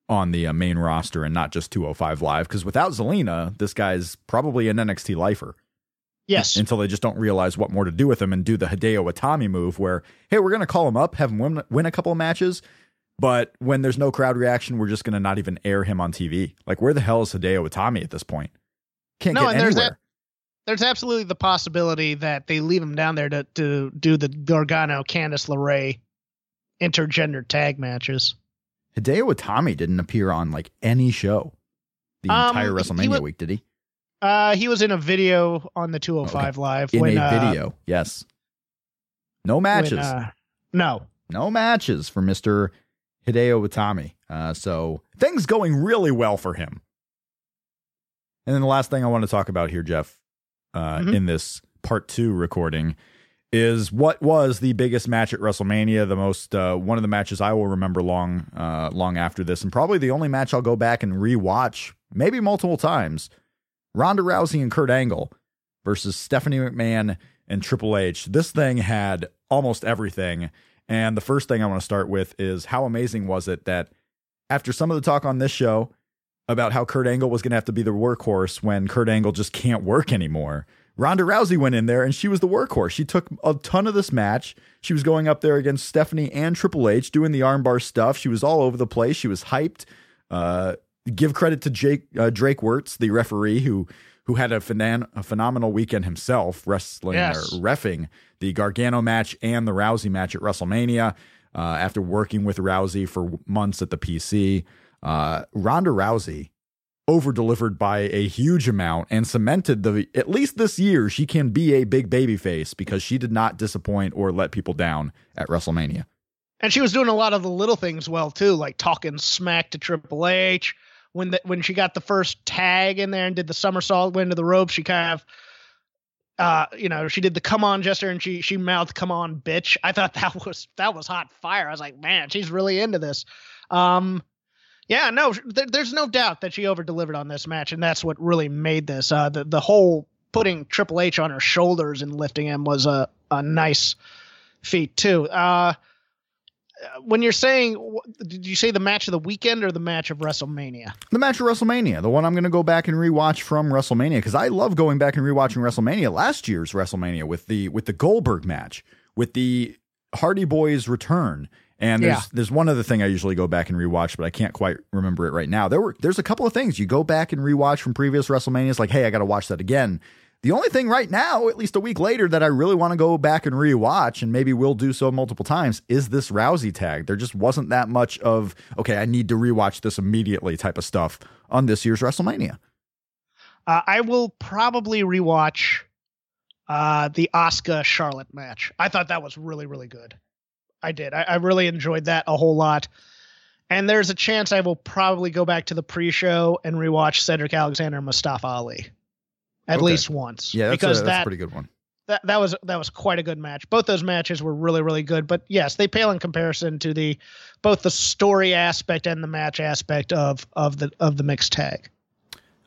on the uh, main roster and not just 205 live because without Zelina, this guy's probably an NXT lifer Yes. until they just don't realize what more to do with him and do the Hideo Itami move where, hey, we're going to call him up, have him win, win a couple of matches, but when there's no crowd reaction, we're just going to not even air him on TV. Like, where the hell is Hideo Itami at this point? Can't No, get and there's anywhere. There's absolutely the possibility that they leave him down there to, to do the Gargano Candice LeRae intergender tag matches. Hideo Itami didn't appear on like any show the Um, entire WrestleMania was- week, did he? Uh, he was in a video on the 205 Live In when a uh, video, yes. No when, matches. uh, no, no matches for Mr. Hideo Itami. Uh, so things going really well for him. And then the last thing I want to talk about here, Jeff, uh, Mhm. in this part two recording, is what was the biggest match at WrestleMania. The most uh, one of the matches I will remember long, uh, long after this, and probably the only match I'll go back and rewatch, maybe multiple times. Ronda Rousey and Kurt Angle versus Stephanie McMahon and Triple H. This thing had almost everything. And the first thing I want to start with is how amazing was it that after some of the talk on this show about how Kurt Angle was going to have to be the workhorse when Kurt Angle just can't work anymore, Ronda Rousey went in there and she was the workhorse. She took a ton of this match. She was going up there against Stephanie and Triple H doing the armbar stuff. She was all over the place. She was hyped. Uh, give credit to Jake uh, Drake Wuertz, the referee who who had a, phenan- a phenomenal weekend himself, wrestling Yes. or refing the Gargano match and the Rousey match at WrestleMania. Uh, after working with Rousey for months at the PC, uh, Ronda Rousey over delivered by a huge amount and cemented the at least this year she can be a big baby face because she did not disappoint or let people down at WrestleMania. and she was doing a lot of the little things well too, like talking smack to Triple H. When the, when she got the first tag in there and did the somersault went into the rope, she kind of uh, you know, she did the come on gesture and she she mouthed come on bitch. I thought (laughs) that was that was hot fire. I was like, man, she's really into this. Um yeah, no, there, there's no doubt that she over delivered on this match, and that's what really made this. Uh, the the whole putting Triple H on her shoulders and lifting him was a a nice feat too. Uh, when you're saying, did you say the match of the weekend or the match of WrestleMania? The match of WrestleMania, the one I'm going to go back and rewatch from WrestleMania because I love going back and rewatching WrestleMania. Last year's WrestleMania with the with the Goldberg match, with the Hardy Boys return, and there's Yeah. there's one other thing I usually go back and rewatch, but I can't quite remember it right now. There were there's a couple of things you go back and rewatch from previous WrestleManias, like hey, I got to watch that again. The only thing right now, at least a week later, that I really want to go back and rewatch, and maybe we'll do so multiple times, is this Rousey tag. There just wasn't that much of, okay, I need to rewatch this immediately type of stuff on this year's WrestleMania. Uh, I will probably rewatch uh, the Asuka Charlotte match. I thought that was really really good. I did. I, I really enjoyed that a whole lot. And there's a chance I will probably go back to the pre-show and rewatch Cedric Alexander and Mustafa Ali, at Okay. least once. Yeah, that's, because a, that's that a pretty good one. that that was that was quite a good match. Both those matches were really really good, but yes, they pale in comparison to the both the story aspect and the match aspect of of the of the mixed tag.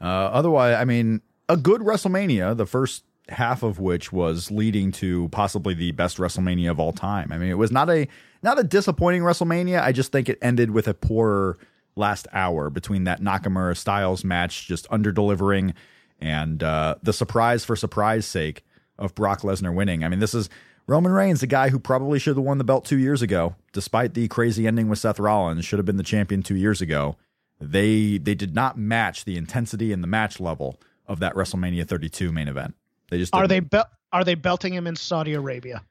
Uh, otherwise, I mean, a good WrestleMania, the first half of which was leading to possibly the best WrestleMania of all time. I mean, it was not a not a disappointing WrestleMania. I just think it ended with a poor last hour between that Nakamura Styles match just under delivering and uh, the surprise for surprise sake of Brock Lesnar winning. I mean, this is Roman Reigns, the guy who probably should have won the belt two years ago, despite the crazy ending with Seth Rollins, should have been the champion two years ago. They they did not match the intensity and the match level of that WrestleMania 32 main event. They just Are didn't. they bel are they belting him in Saudi Arabia?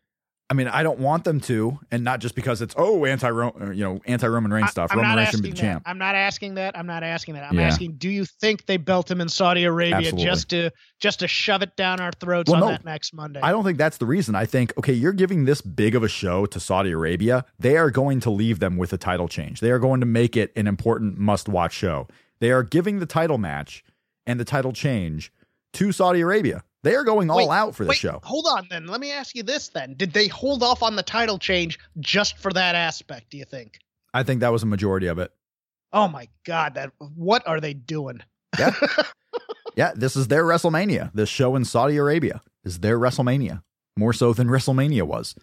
I mean, I don't want them to, and not just because it's oh anti uh, you know anti Roman Reigns stuff. I, Roman Reigns should be the that. champ. I'm not asking that. I'm not asking that. I'm Yeah. asking, do you think they belt him in Saudi Arabia Absolutely. just to just to shove it down our throats Well, on no. that next Monday? I don't think that's the reason. I think, okay, you're giving this big of a show to Saudi Arabia. They are going to leave them with a title change. They are going to make it an important must watch show. They are giving the title match and the title change to Saudi Arabia. They are going all Wait, out for the show. hold on then. Let me ask you this then. Did they hold off on the title change just for that aspect, do you think? I think that was a majority of it. Oh my god, that what are they doing? Yeah. (laughs) yeah, this is their WrestleMania. This show in Saudi Arabia is their WrestleMania, more so than WrestleMania was.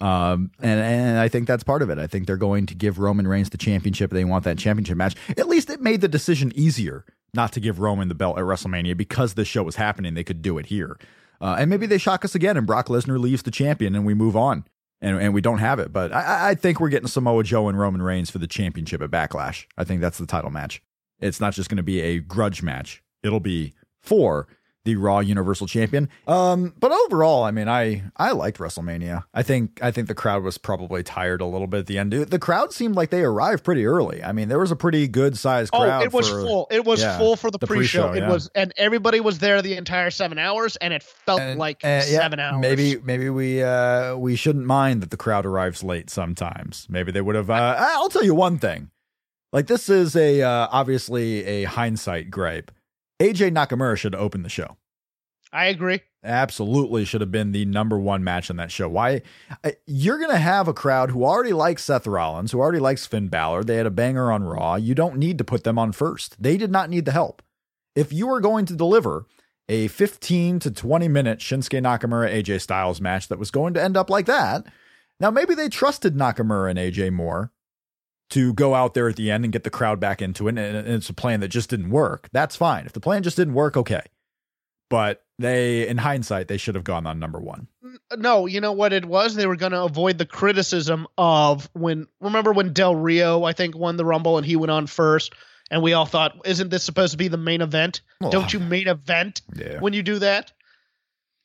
Um, and, and I think that's part of it. I think they're going to give Roman Reigns the championship. They want that championship match. At least it made the decision easier not to give Roman the belt at WrestleMania because this show was happening. They could do it here. Uh, and maybe they shock us again and Brock Lesnar leaves the champion and we move on and, and we don't have it. But I- I, think we're getting Samoa Joe and Roman Reigns for the championship at Backlash. I think that's the title match. It's not just going to be a grudge match. It'll be for the Raw Universal Champion. Um, but overall, I mean, I I liked WrestleMania. I think I think the crowd was probably tired a little bit at the end. The crowd seemed like they arrived pretty early. I mean, there was a pretty good sized Oh, crowd. it was for- full. It was yeah, full for the, the pre-show. pre-show, It yeah. was, and everybody was there the entire seven hours, and it felt And- like and, yeah, seven hours. Maybe maybe we uh we shouldn't mind that the crowd arrives late sometimes. Maybe they would have uh I'll tell you one thing. Like this is a uh obviously a hindsight gripe. AJ Nakamura should have opened the show. I agree. Absolutely should have been the number one match on that show. Why? You're going to have a crowd who already likes Seth Rollins, who already likes Finn Balor. They had a banger on Raw. You don't need to put them on first. They did not need the help. If you are going to deliver a 15 to 20 minute Shinsuke Nakamura AJ Styles match that was going to end up like that, now maybe they trusted Nakamura and AJ more to go out there at the end and get the crowd back into it. And and it's a plan that just didn't work. That's fine. If the plan just didn't work, okay. But they, in hindsight, they should have gone on number one. Mm, no, you know what it was? They were going to avoid the criticism of when. Remember when Del Rio, I think, won the Rumble and he went on first, and we all thought, "Isn't this supposed to be the main event? Don't you main event Yeah. when you do that?"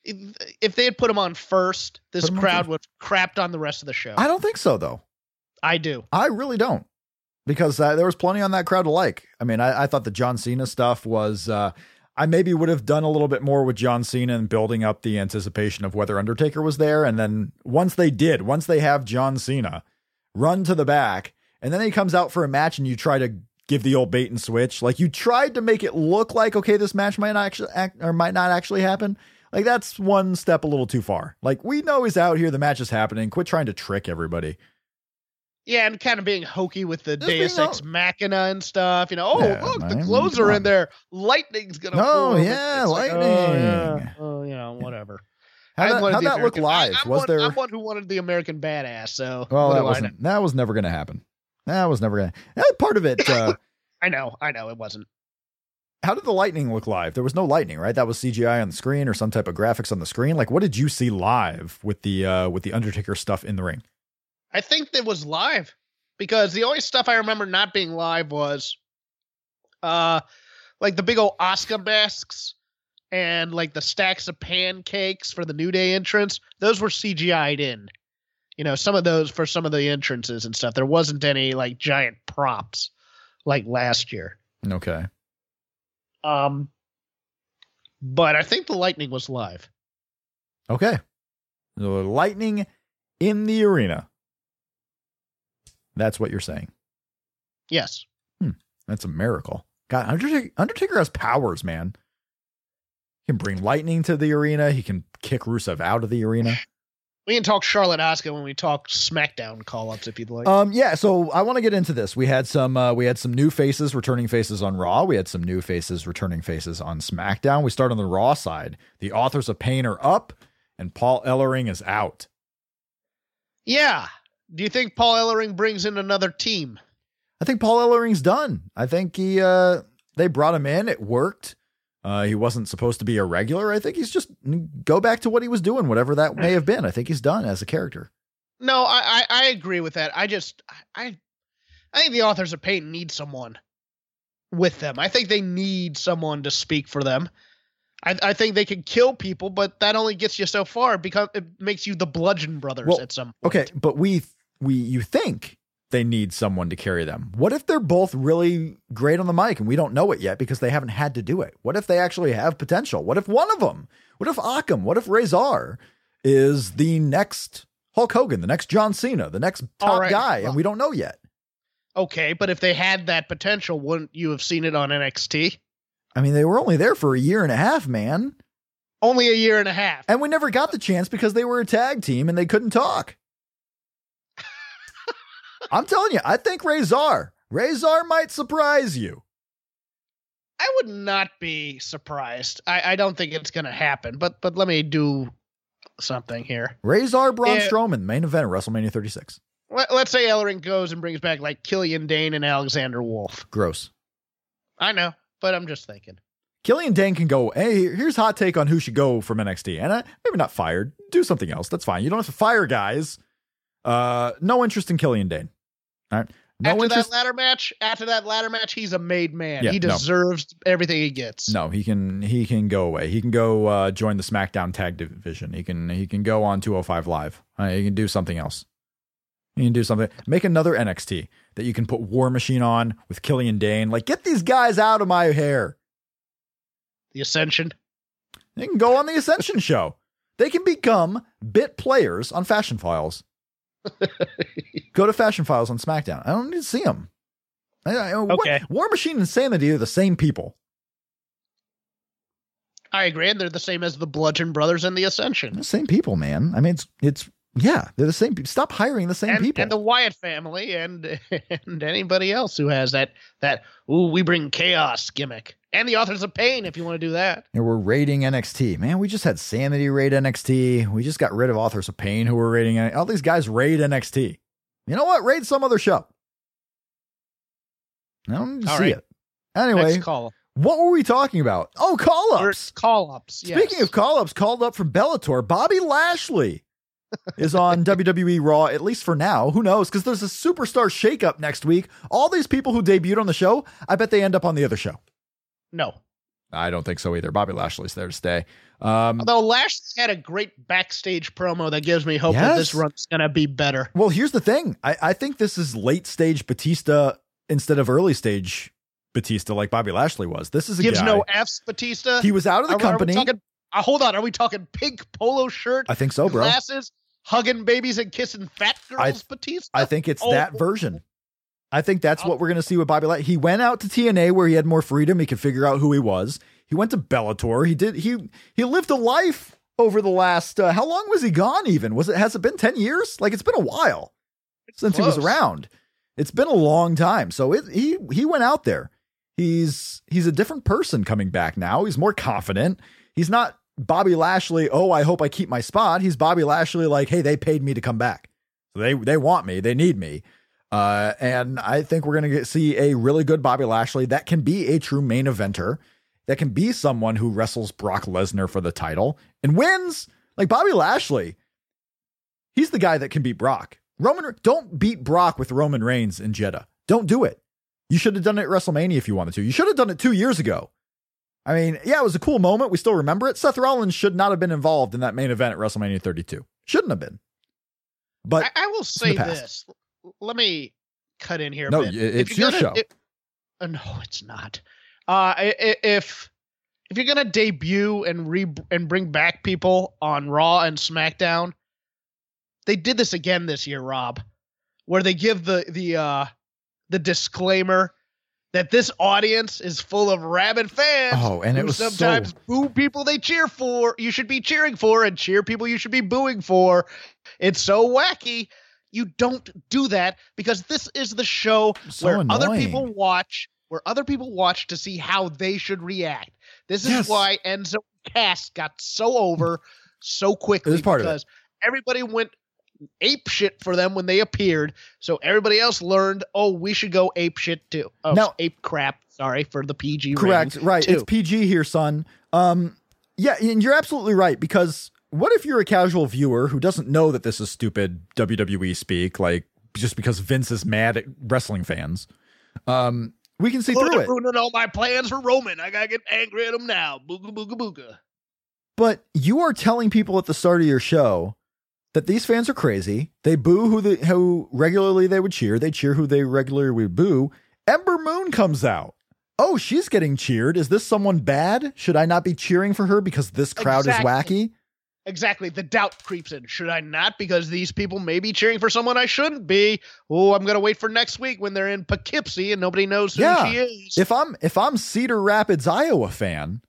If, if they had put him on first, this Put crowd would have crapped on the rest of the show. I don't think so, though. I do. I really don't. Because uh, there was plenty on that crowd to like. I mean, I, I thought the John Cena stuff was. Uh, I maybe would have done a little bit more with John Cena and building up the anticipation of whether Undertaker was there. And then once they did, once they have John Cena run to the back, and then he comes out for a match and you try to give the old bait and switch, like you tried to make it look like, okay, this match might not actually act, or might not actually happen. Like that's one step a little too far. Like we know he's out here, the match is happening. Quit trying to trick everybody. Yeah, and kind of being hokey with the Just Deus Ex Machina and stuff. You know, oh Yeah, look, the clothes are in there. Lightning's gonna. Oh, yeah, It's like, oh, lightning. yeah, oh, you know, whatever. How'd I that, how'd that look live? I, was one, there? I'm one who wanted the American badass. So well, that wasn't. That was never going to happen. That was never going to. That part of it. (laughs) Uh, I know, I know, it wasn't. how did the lightning look live? There was no lightning, right? That was CGI on the screen or some type of graphics on the screen. Like, what did you see live with the uh, with the Undertaker stuff in the ring? I think it was live because the only stuff I remember not being live was, uh, like the big old Oscar masks and like the stacks of pancakes for the New Day entrance. Those were CGI'd in. You know, some of those for some of the entrances and stuff. There wasn't any like giant props like last year. Okay. Um, but I think the lightning was live. Okay. The lightning in the arena. That's what you're saying. Yes. That's a miracle. God, Undertaker, Undertaker has powers, man. He can bring lightning to the arena. He can kick Rusev out of the arena. We can talk Charlotte Asuka when we talk SmackDown call ups if you'd like. Um, yeah. So I want to get into this. We had some, uh, we had some new faces returning faces on Raw. We had some new faces returning faces on SmackDown. We start on the Raw side. The authors of pain are up, and Paul Ellering is out. yeah. Do you think Paul Ellering brings in another team? I think Paul Ellering's done. I think he, uh, they brought him in. It worked. Uh, he wasn't supposed to be a regular. I think he's just go back to what he was doing, whatever that may have been. I think he's done as a character. No, I, I, I agree with that. I just I I think the authors of pain need someone with them. I think they need someone to speak for them. I, I think they can kill people, but that only gets you so far because it makes you the Bludgeon Brothers Well, at some point. Okay, but we we you think they need someone to carry them. What if they're both really great on the mic and we don't know it yet because they haven't had to do it? What if they actually have potential? What if one of them? What if Akam? What if Rezar is the next Hulk Hogan, the next John Cena, the next top right, guy, well- and we don't know yet? Okay, but if they had that potential, wouldn't you have seen it on NXT? I mean, they were only there for a year and a half, man. Only a year and a half. And we never got the chance because they were a tag team and they couldn't talk. I'm telling you, I think Rezar, Rezar might surprise you. I would not be surprised. I, I don't think it's going to happen, but but let me do something here. Rezar Braun Yeah. Strowman, main event of WrestleMania 36. Let, let's say Ellering goes and brings back like Killian Dain and Alexander Wolfe. Gross. I know, but I'm just thinking. Killian Dain can go, hey, here's hot take on who should go from NXT. And uh, maybe not fired. Do something else. That's fine. You don't have to fire guys. Uh, no interest in Killian Dain. All right. No after interest. that ladder match, after that ladder match, he's a made man. Yeah, he no. deserves everything he gets. No, he can he can go away. He can go uh, join the SmackDown Tag Division. He can he can go on 205 Live. Uh, he can do something else. He can do something. Make another NXT that you can put War Machine on with Killian Dain. Like get these guys out of my hair. The Ascension. They can go on the Ascension (laughs) show. They can become bit players on Fashion Files. (laughs) go to Fashion Files on SmackDown. I don't need to see them. I, I, what- Okay. War Machine and Insanity are the same people. I agree, and they're the same as the Bludgeon Brothers and the Ascension. The same people, man. I mean, it's it's yeah, they're the same. people. Stop hiring the same and, people. and the Wyatt family and (laughs) and anybody else who has that that ooh we bring chaos gimmick and the authors of pain if you want to do that. And we're raiding NXT. Man, we just had Sanity raid NXT. We just got rid of Authors of Pain who were raiding it. All these guys raid NXT. You know what? Raid some other show. I don't need to All see right. it. Anyway, what were we talking about? Oh, call ups. Call ups. Speaking of call ups, called up from Bellator, Bobby Lashley is on (laughs) WWE Raw, at least for now. Who knows? Because there's a superstar shakeup next week. All these people who debuted on the show, I bet they end up on the other show. No. I don't think so either. Bobby Lashley's there to stay. Um, Although Lashley had a great backstage promo that gives me hope that this run's gonna be better. Well, here's the thing. I, I think this is late stage Batista instead of early stage Batista, like Bobby Lashley was. This is a Gives guy. no F's, Batista. he was out of the Are we- are company. talking- uh, hold on, are we talking pink polo shirt, I think so, bro. glasses, hugging babies and kissing fat girls, I- Batista? I think it's Oh. that version. I think that's what we're going to see with Bobby. Lashley. He went out to TNA where he had more freedom. He could figure out who he was. He went to Bellator. He did. He he lived a life over the last. Uh, how long was he gone? Even was it? Has it been ten years? Like it's been a while since he was around. It's been a long time. So it, he he went out there. He's he's a different person coming back now. He's more confident. He's not Bobby Lashley. Oh, I hope I keep my spot. He's Bobby Lashley. Like, hey, they paid me to come back. So they they want me. They need me. Uh, and I think we're gonna see a really good Bobby Lashley that can be a true main eventer. That can be someone who wrestles Brock Lesnar for the title and wins. Like Bobby Lashley, he's the guy that can beat Brock. Roman, don't beat Brock with Roman Reigns and Jeddah. Don't do it. You should have done it at WrestleMania if you wanted to. You should have done it two years ago. I mean, yeah, it was a cool moment. We still remember it. Seth Rollins should not have been involved in that main event at WrestleMania 32. Shouldn't have been. But I, I will say this. Let me cut in here. A No, bit. it- If it's your gonna- show. it- uh, no, it's not. Uh, if if you're gonna debut and re and bring back people on Raw and SmackDown, they did this again this year, Rob, where they give the the uh the disclaimer that this audience is full of rabid fans. Oh, and it was so- sometimes boo people they cheer for. You should be cheering for, and cheer people you should be booing for. It's so wacky. You don't do that because this is the show So where other people watch, where other people watch to see how they should react. This is Yes. why Enzo Cass got so over so quickly It was part of it. because everybody went ape shit for them when they appeared. So everybody else learned, oh, we should go ape shit too. Oh, Now- ape crap. Sorry for the PG. Correct. Right. too. It's PG here, son. Um, yeah, and you're absolutely right because what if you're a casual viewer who doesn't know that this is stupid WWE speak, like just because Vince is mad at wrestling fans? Um, we can see Oh, through it. ruining all my plans for Roman. I gotta get angry at him now. Booga booga booga. But you are telling people at the start of your show that these fans are crazy. They boo who they who regularly they would cheer. They cheer who they regularly would boo. Ember Moon comes out. Oh, she's getting cheered. Is this someone bad? Should I not be cheering for her because this crowd Exactly. is wacky? Exactly. The doubt creeps in. Should I not? Because these people may be cheering for someone I shouldn't be. Oh, I'm gonna wait for next week when they're in Poughkeepsie and nobody knows who Yeah. she is. If I'm if I'm Cedar Rapids, Iowa fan,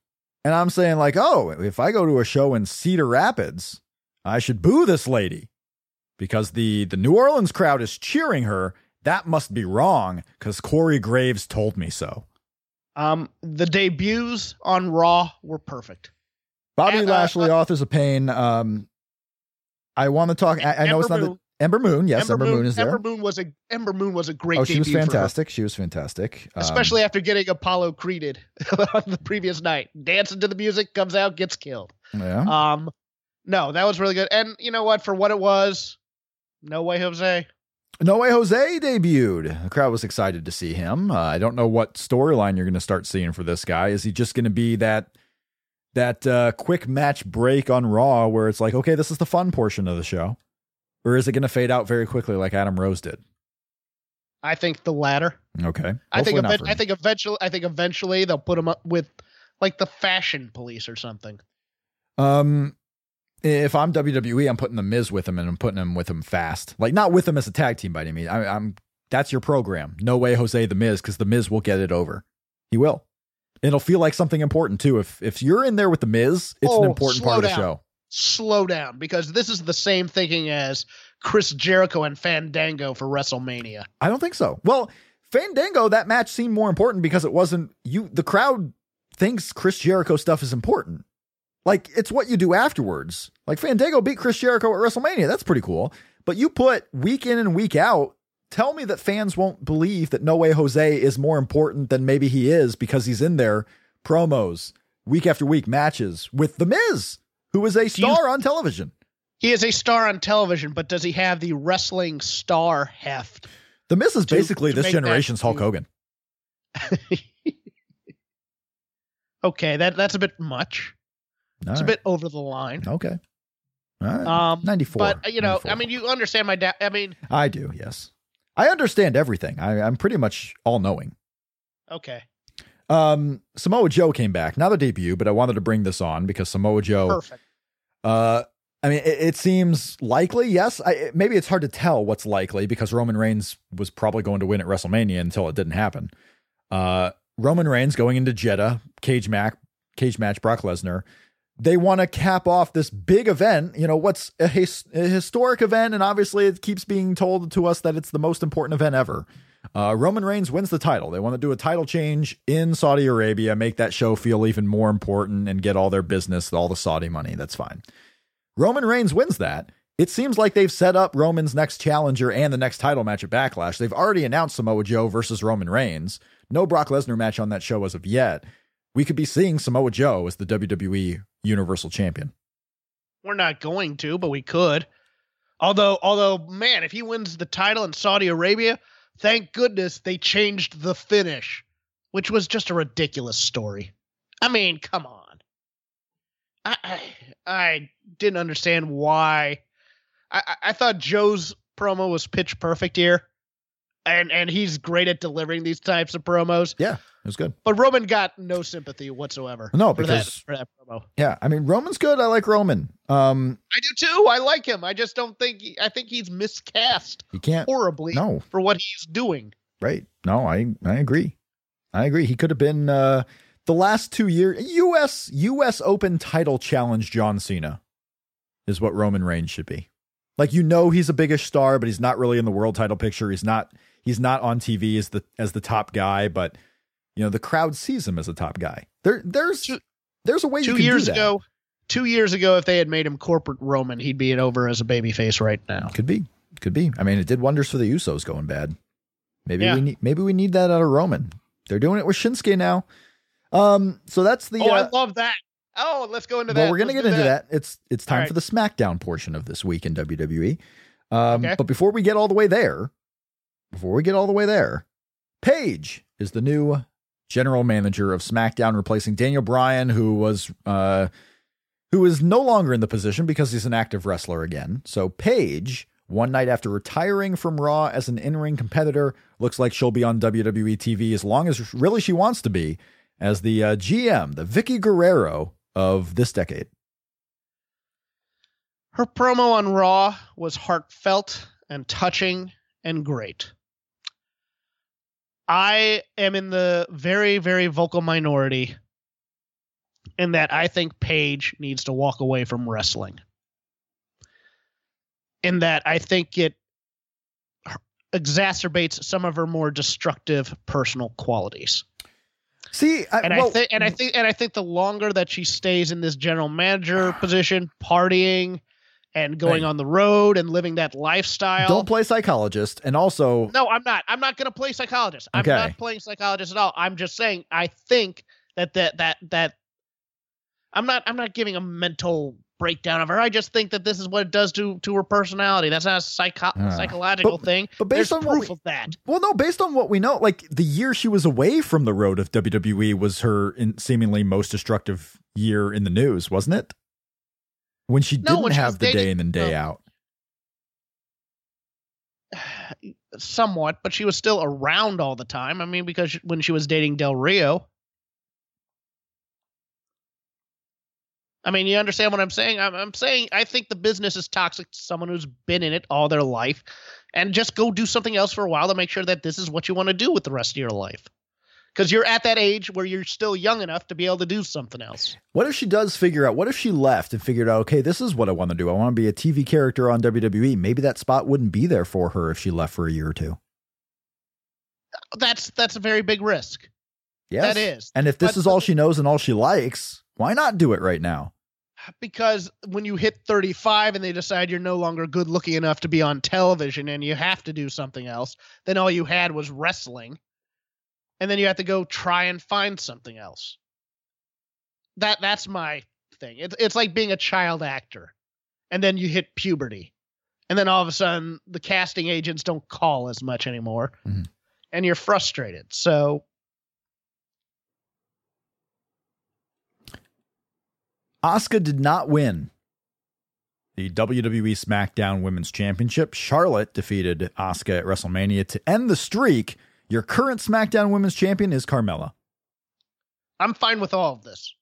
and I'm saying like, oh, if I go to a show in Cedar Rapids, I should boo this lady because the the New Orleans crowd is cheering her. That must be wrong because Corey Graves told me so. um, the debuts on Raw were perfect. Bobby uh, Lashley, authors of pain. Um, I want to talk. I, I know it's not Ember the, Moon. Ember Moon. Yes, Ember, Moon, is there. Ember Moon was a Ember Moon was a great. oh, she was fantastic. She was fantastic. Um, especially after getting Apollo created (laughs) on the previous night. Dancing to the music, comes out, gets killed. yeah. Um, no, that was really good. And you know what? For what it was, no way, Jose. No Way Jose debuted. The crowd was excited to see him. Uh, I don't know what storyline you're going to start seeing for this guy. Is he just going to be that that uh, quick match break on Raw where it's like, okay, this is the fun portion of the show, or is it going to fade out very quickly like Adam Rose did? I think the latter. Okay, I think Hopefully not event- for I him. think eventually I think eventually they'll put him up with like the fashion police or something. Um, if I'm WWE, I'm putting the Miz with him, and I'm putting him with him fast. Like not with him as a tag team by any means. I, I'm that's your program. No way, Jose the Miz, because the Miz will get it over. He will. It'll feel like something important too. If if you're in there with the Miz, it's Oh, an important part of the show. Slow down because this is the same thinking as Chris Jericho and Fandango for WrestleMania. I don't think so. Well, Fandango, that match seemed more important because it wasn't you. The crowd thinks Chris Jericho stuff is important. Like it's what you do afterwards. Like Fandango beat Chris Jericho at WrestleMania. That's pretty cool. But you put week in and week out. Tell me that fans won't believe that No Way Jose is more important than maybe he is because he's in there promos week after week matches with The Miz, who is a you- star on television. He is a star on television, but does he have the wrestling star heft? The Miz is To- basically to this generation's Hulk. Hogan. (laughs) okay, that that's a bit much. All It's a bit over the line. Okay. All right. Um, 94. But you know, 94. I mean, you understand my dad. I mean, I do, yes. I understand everything. I, I'm pretty much all knowing. okay, Um, Samoa Joe came back, not a debut, but I wanted to bring this on because Samoa Joe. perfect. Uh, I mean, it, it seems likely. Yes, I, it- maybe it's hard to tell what's likely because Roman Reigns was probably going to win at WrestleMania until it didn't happen. Uh, Roman Reigns going into Jeddah, cage match, cage match, Brock Lesnar. They want to cap off this big event. You know, what's a, his, a historic event, and obviously it keeps being told to us that it's the most important event ever. Uh, Roman Reigns wins the title. They want to do a title change in Saudi Arabia, make that show feel even more important, and get all their business, all the Saudi money. That's fine. Roman Reigns wins that. It seems like they've set up Roman's next challenger and the next title match at Backlash. They've already announced Samoa Joe versus Roman Reigns. No Brock Lesnar match on that show as of yet. We could be seeing Samoa Joe as the WWE Universal Champion. We're not going to, but we could. Although, although, man, if he wins the title in Saudi Arabia, thank goodness they changed the finish, which was just a ridiculous story. I mean, come on. I I, I didn't understand why. I, I I thought Joe's promo was pitch perfect here, and and he's great at delivering these types of promos. Yeah, it was good. But Roman got no sympathy whatsoever. No, for because- that, for that promo. Yeah, I mean Roman's good. I like Roman. Um, I do too. I like him. I just don't think he, I think he's miscast he can't. horribly No, for what he's doing. Right. No, I I agree. I agree. He could have been uh the last two years US US Open title challenge John Cena is what Roman Reigns should be. Like you know he's a biggish star, but he's not really in the world title picture. He's not he's not on TV as the as the top guy, but you know the crowd sees him as a top guy. There there's there's a way two years ago two years ago if they had made him corporate roman he'd be over as a babyface right now. Could be. Could be. I mean it did wonders for the usos going bad. Maybe Yeah. we need maybe we need that out of roman. They're doing it with shinsuke now. Um so that's the oh uh, i love that. Oh let's go into that. well we're gonna Let's get into that. it's it's time All for the smackdown portion of this week in wwe um Okay. but before we get all the way there before we get all the way there paige is the new general manager of smackdown replacing daniel bryan who was uh who is no longer in the position because he's an active wrestler again. So Paige, one night after retiring from Raw as an in-ring competitor, looks like she'll be on WWE TV as long as really she wants to be as the uh, GM, the Vickie Guerrero of this decade. her promo on raw was heartfelt and touching and great i am in the very very vocal minority in that i think paige needs to walk away from wrestling. In that i think it exacerbates some of her more destructive personal qualities. See, I, and well, I think and I think and I think the longer that she stays in this general manager position, partying and going Hey. on the road and living that lifestyle. don't play psychologist, and also no, I'm not. I'm not going to play psychologist. I'm not playing psychologist at all. I'm just saying I think that that that that I'm not I'm not giving a mental breakdown of her. I just think that this is what it does to to her personality. That's not a psycho- Ah. psychological But- thing. but based There's on what proof we- of that. Well, no, based on what we know, like the year she was away from the road of WWE was her in seemingly most destructive year in the news, wasn't it? When she didn't when she have the day dating- in and day no. out. (sighs) somewhat, but she was still around all the time. I mean, because she- when she was dating Del Rio. I mean, you understand what I'm saying? I'm, I'm saying I think the business is toxic to someone who's been in it all their life and just go do something else for a while to make sure that this is what you want to do with the rest of your life. Because you're at that age where you're still young enough to be able to do something else. What if she does figure out? What if she left and figured out, okay, this is what I want to do. I want to be a TV character on WWE. Maybe that spot wouldn't be there for her if she left for a year or two. That's that's a very big risk. Yes, That is. And if this But- is all she knows and all she likes, why not do it right now? because when you hit 35 and they decide you're no longer good looking enough to be on television and you have to do something else, then all you had was wrestling. And then you have to go try and find something else. That that's my thing. It's it's like being a child actor. And then you hit puberty. And then all of a sudden the casting agents don't call as much anymore. Mhm. And you're frustrated. So Asuka did not win the WWE SmackDown Women's Championship. Charlotte defeated Asuka at WrestleMania to end the streak. Your current SmackDown Women's Champion is Carmella. I'm fine with all of this.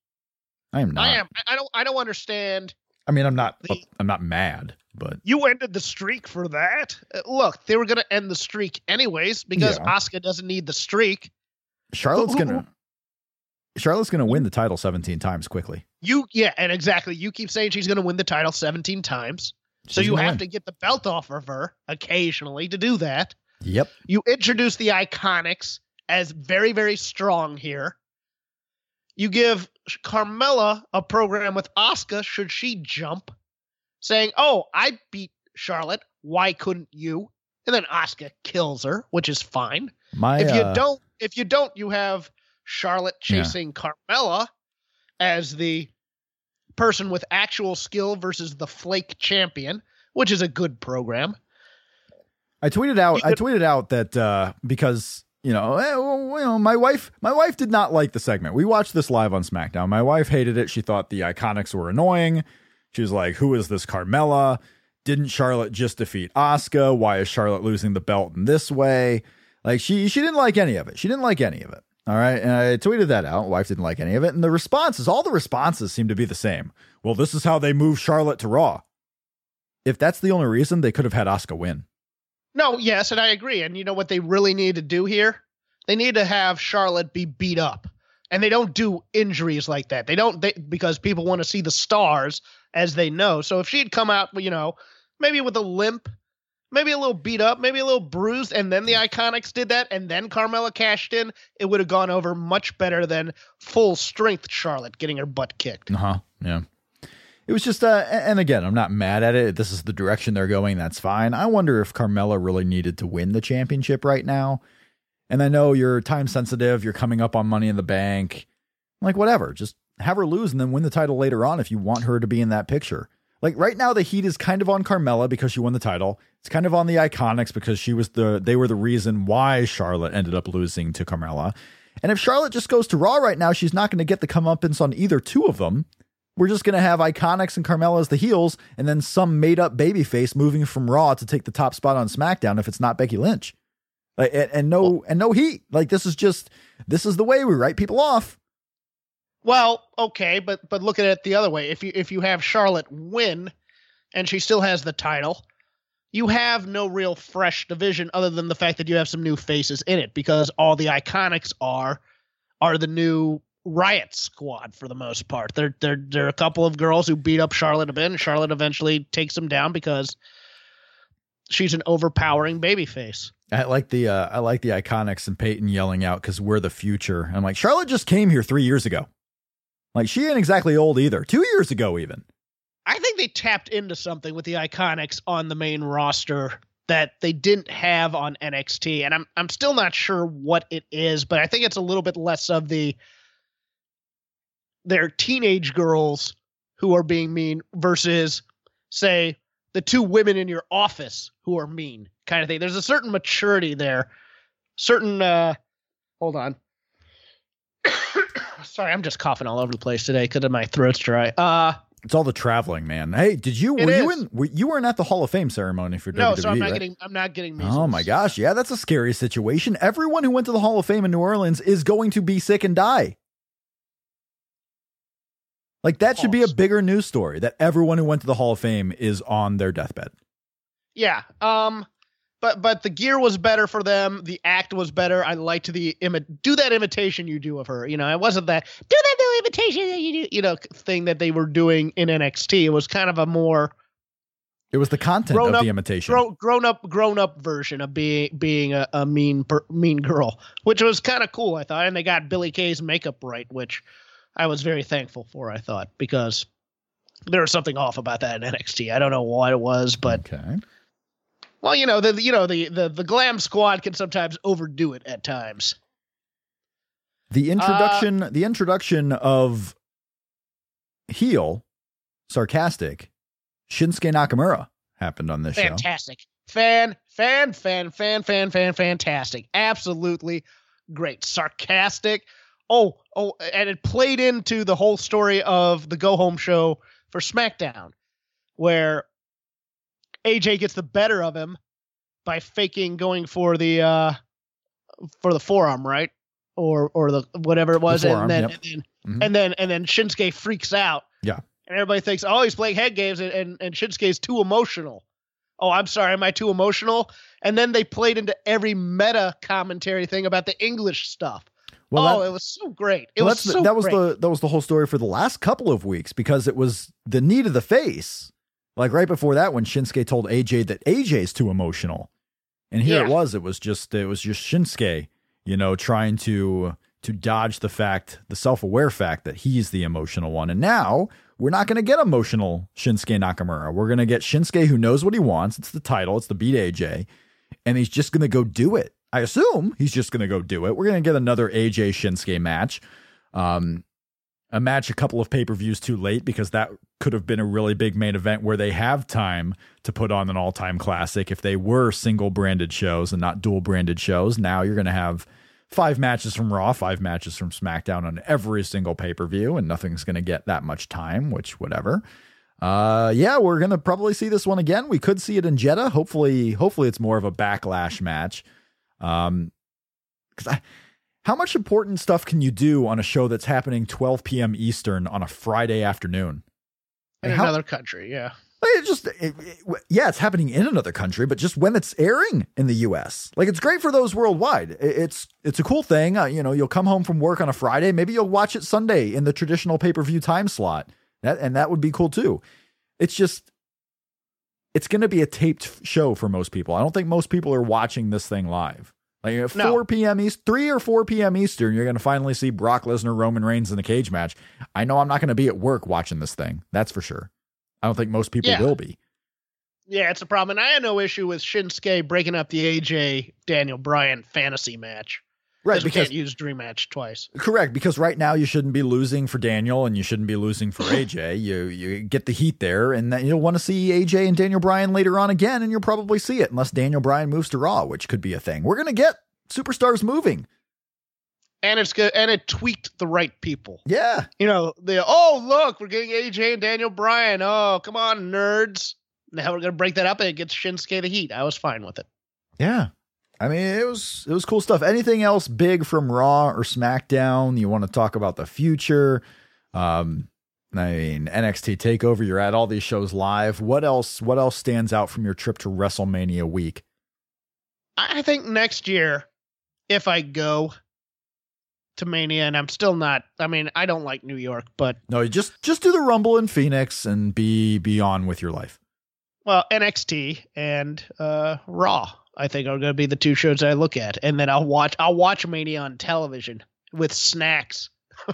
I am not. I am. I- don't I don't understand I mean, I'm not. The- I'm not mad, but You ended the streak for that. Uh, Look, they were going to end the streak anyways because Yeah. Asuka doesn't need the streak. Charlotte's who- gonna. Charlotte's gonna win the title 17 times quickly. You, yeah, and exactly. You keep saying she's going to win the title 17 times. So you have win. to get the belt off of her occasionally to do that. Yep. You introduce the Iconics as very, very strong here. You give Carmella a program with Asuka should she jump, saying, Oh, I beat Charlotte. Why couldn't you? And then Asuka kills her, which is fine. My if you uh, don't if you don't you have charlotte Yeah. chasing carmella as the person with actual skill versus the flake champion which is a good program I tweeted out. I tweeted out that uh, because you know, eh, well, you know, my wife, my wife did not like the segment. We watched this live on SmackDown. My wife hated it. She thought the Iconics were annoying. She was like, "Who is this Carmella? Didn't Charlotte just defeat Asuka? Why is Charlotte losing the belt in this way?" Like she she didn't like any of it. She didn't like any of it. All right, and I tweeted that out. Wife didn't like any of it, and the responses, all the responses, seem to be the same. Well, this is how they move Charlotte to Raw. If that's the only reason, they could have had Asuka win. No, yes, and I agree. And you know what they really need to do here? They need to have Charlotte be beat up. And they don't do injuries like that. They don't they, because people want to see the stars as they know. So if she'd come out, you know, maybe with a limp, maybe a little beat up, maybe a little bruised, and then the Iconics did that, and then Carmella cashed in, it would have gone over much better than full strength Charlotte getting her butt kicked. Uh huh. Yeah. It was just, uh, and again, I'm not mad at it. This is the direction they're going. That's fine. I wonder if Carmella really needed to win the championship right now. And I know you're time sensitive. You're coming up on Money in the Bank. Like, whatever. Just have her lose and then win the title later on if you want her to be in that picture. Like right now, the heat is kind of on Carmella because she won the title. It's kind of on the Iconics because she was the they were the reason why Charlotte ended up losing to Carmella. And if Charlotte just goes to Raw right now, she's not going to get the comeuppance on either two of them. We're just going to have Iconics and Carmella as the heels, and then some made up babyface moving from Raw to take the top spot on SmackDown if it's not Becky Lynch. Like, and, and no well, and no heat. Like this is just this is the way we write people off. Well, okay, but but look at it the other way. If you if you have Charlotte win, and she still has the title, you have no real fresh division other than the fact that you have some new faces in it because all the Iconics are are the new riot squad for the most part. They're they're they're a couple of girls who beat up Charlotte a bit, and Charlotte eventually takes them down because she's an overpowering babyface. I like the uh, I like the Iconics and Peyton yelling out because we're the future. I'm like Charlotte just came here three years ago. Like she ain't exactly old either. Two years ago even. I think they tapped into something with the Iconics on the main roster that they didn't have on NXT, and I'm I'm still not sure what it is, but I think it's a little bit less of the they're teenage girls who are being mean versus say the two women in your office who are mean kind of thing there's a certain maturity there certain uh hold on (coughs) sorry i'm just coughing all over the place today because my throat's dry uh it's all the traveling, man. Hey, did you were you in were, you weren't at the Hall of Fame ceremony for no, WWE? No, so I'm not right? getting I'm not getting measles. Oh my gosh, yeah, that's a scary situation. Everyone who went to the Hall of Fame in New Orleans is going to be sick and die. Like that should be a bigger news story that everyone who went to the Hall of Fame is on their deathbed. Yeah. Um but but the gear was better for them. The act was better. I liked the imi- do that imitation you do of her. You know, it wasn't that do that new imitation that you do, you know, thing that they were doing in NXT. It was kind of a more it was the content of up, the imitation. Grown, grown up, grown up version of being being a, a mean mean girl, which was kind of cool, I thought. And they got Billie Kay's makeup right, which I was very thankful for. I thought because there was something off about that in NXT. I don't know what it was, but okay. Well, you know the you know the the the glam squad can sometimes overdo it at times. The introduction, uh, the introduction of heel, sarcastic, Shinsuke Nakamura happened on this fantastic. show. Fantastic, fan, fan, fan, fan, fan, fan, fantastic, absolutely great, sarcastic Oh, oh, and it played into the whole story of the go home show for SmackDown, where AJ gets the better of him by faking going for the uh for the forearm, right? Or or the whatever it was, the forearm, and then yep. and then, mm-hmm. and then and then Shinsuke freaks out. Yeah. And everybody thinks, oh, he's playing head games, and, and, and Shinsuke's too emotional. Oh, I'm sorry, am I too emotional? And then they played into every meta commentary thing about the English stuff. Well, oh, that, it was so great. It well, was so that was great. the that was the whole story for the last couple of weeks because it was the need of the face. Like right before that, when Shinsuke told AJ that AJ's too emotional, and here yeah. it was. It was just it was just Shinsuke, you know, trying to to dodge the fact, the self aware fact that he's the emotional one. And now we're not going to get emotional Shinsuke Nakamura. We're going to get Shinsuke who knows what he wants. It's the title. It's the beat AJ, and he's just going to go do it. I assume he's just going to go do it. We're going to get another AJ Shinsuke match. Um, a match a couple of pay per views too late because that could have been a really big main event where they have time to put on an all time classic if they were single branded shows and not dual branded shows. Now you're going to have five matches from Raw, five matches from SmackDown on every single pay per view, and nothing's going to get that much time, which, whatever. Uh, yeah, we're going to probably see this one again. We could see it in Jeddah. Hopefully, hopefully it's more of a backlash match. Um, because I, how much important stuff can you do on a show that's happening 12 p.m. Eastern on a Friday afternoon? In how, another country, yeah. It just, it, it, yeah, it's happening in another country, but just when it's airing in the U.S., like it's great for those worldwide. It, it's it's a cool thing. Uh, you know, you'll come home from work on a Friday, maybe you'll watch it Sunday in the traditional pay per view time slot, that and that would be cool too. It's just, it's going to be a taped show for most people. I don't think most people are watching this thing live. Like at No. 4 p.m. East, 3 or 4 p.m. Eastern, you're going to finally see Brock Lesnar, Roman Reigns in the cage match. I know I'm not going to be at work watching this thing. That's for sure. I don't think most people Yeah. will be. Yeah, it's a problem. And I had no issue with Shinsuke breaking up the AJ Daniel Bryan fantasy match. Right, because can't use Dream Match twice. correct because right now you shouldn't be losing for Daniel and you shouldn't be losing for (laughs) AJ. you you get the heat there and then you'll want to see AJ and Daniel Bryan later on again and you'll probably see it unless Daniel Bryan moves to Raw, which could be a thing. We're going to get superstars moving. And it's good and it tweaked the right people. Yeah. You know, the oh look, we're getting AJ and Daniel Bryan. Oh, come on, nerds. Now we're gonna break that up and it gets Shinsuke the heat. I was fine with it. Yeah. I mean, it was it was cool stuff. Anything else big from Raw or SmackDown? You want to talk about the future? Um, I mean, NXT Takeover. You're at all these shows live. What else? What else stands out from your trip to WrestleMania week? I think next year, if I go to Mania, and I'm still not. I mean, I don't like New York, but No, just just do the Rumble in Phoenix and be be on with your life. well, NXT and uh, Raw, I think are going to be the two shows I look at, and then I'll watch. I'll watch Mania on television with snacks. (laughs)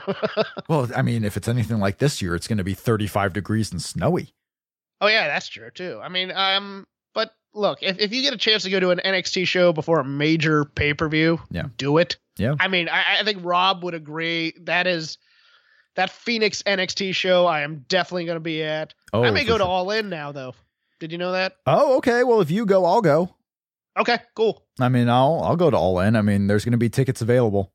Well, I mean, if it's anything like this year, it's going to be 35 degrees and snowy. Oh yeah, that's true too. I mean, um, but look, if, if you get a chance to go to an NXT show before a major pay per view, Yeah. do it. Yeah. I mean, I, I think Rob would agree. That is that Phoenix NXT show. I am definitely going to be at. Oh, I may for go to sure. All In now, though. Did you know that? Oh, okay. Well, if you go, I'll go. Okay, cool. I mean, I'll I'll go to All In. I mean, there's going to be tickets available.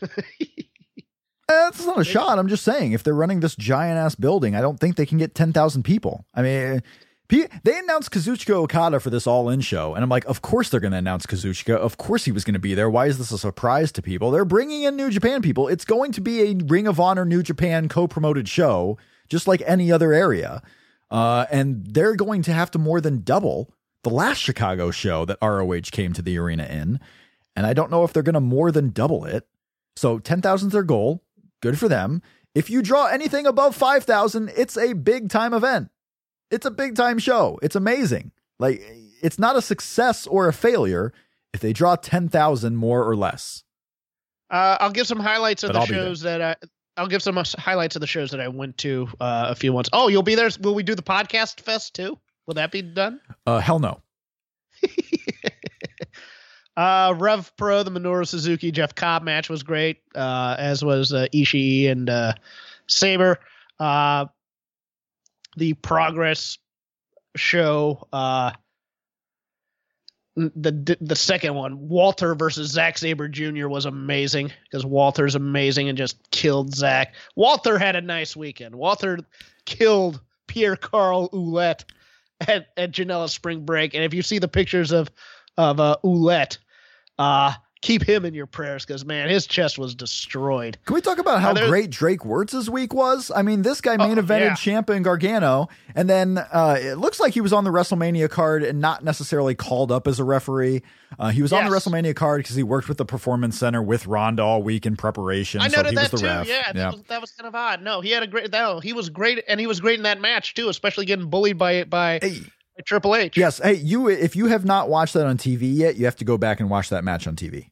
(laughs) That's not a shot. I'm just saying, if they're running this giant ass building, I don't think they can get 10,000 people. I mean, they announced Kazuchika Okada for this all in show. And I'm like, of course they're going to announce Kazuchika. Of course he was going to be there. Why is this a surprise to people? They're bringing in New Japan people. It's going to be a Ring of Honor New Japan co promoted show, just like any other area. Uh, and they're going to have to more than double the last Chicago show that ROH came to the arena in. And I don't know if they're going to more than double it. So 10,000 is their goal. Good for them. If you draw anything above 5,000, it's a big time event. It's a big time show. It's amazing. Like, it's not a success or a failure if they draw 10,000 more or less. Uh, I'll give some highlights of But the I'll shows that I. I'll give some uh, highlights of the shows that I went to uh, a few months. Oh, you'll be there. Will we do the podcast fest too? Will that be done? Uh, hell no. (laughs) Uh, Rev Pro, the Minoru Suzuki Jeff Cobb match was great, uh, as was uh, Ishii and uh, Sabre. Uh, the Progress show, uh, the the second one, Walter versus Zack Sabre Jr. was amazing because Walter's amazing and just killed Zack. Walter had a nice weekend. Walter killed Pierre Carl Ouellet at, at Janela Spring Break, and if you see the pictures of of uh, Ouellet, uh, keep him in your prayers because man, his chest was destroyed. Can we talk about how great Drake Wuertz' week was? I mean, this guy main Oh, evented yeah. Ciampa and Gargano, and then uh, it looks like he was on the WrestleMania card and not necessarily called up as a referee. Uh, he was on the WrestleMania card because he worked with the Performance Center with Ronda all week in preparation. I so noted he that was too. the ref. Yeah, That, was, that was kind of odd. No, he had a great. No, he was great, and he was great in that match too, especially getting bullied by by, Hey, by Triple H. yes. Hey, you. If you have not watched that on TV yet, you have to go back and watch that match on TV.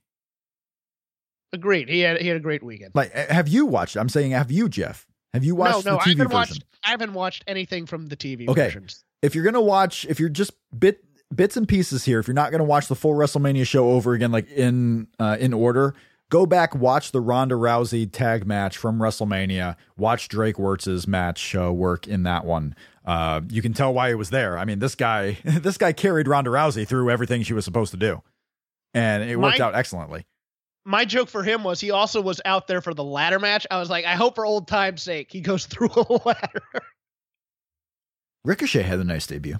Agreed. He had he had a great weekend. Like, have you watched? I'm saying, have you, Jeff? Have you watched no, no, the I TV haven't version? watched. I haven't watched anything from the TV Okay. versions. if you're gonna watch, if you're just bit bits and pieces here, if you're not gonna watch the full WrestleMania show over again, like in uh, in order, go back watch the Ronda Rousey tag match from WrestleMania. Watch Drake Wuertz's match uh, work in that one. Uh, you can tell why he was there. I mean, this guy, (laughs) this guy carried Ronda Rousey through everything she was supposed to do, and it worked My- out excellently. My joke for him was he also was out there for the ladder match. I was like, I hope for old time's sake he goes (laughs) through a ladder. Ricochet had a nice debut.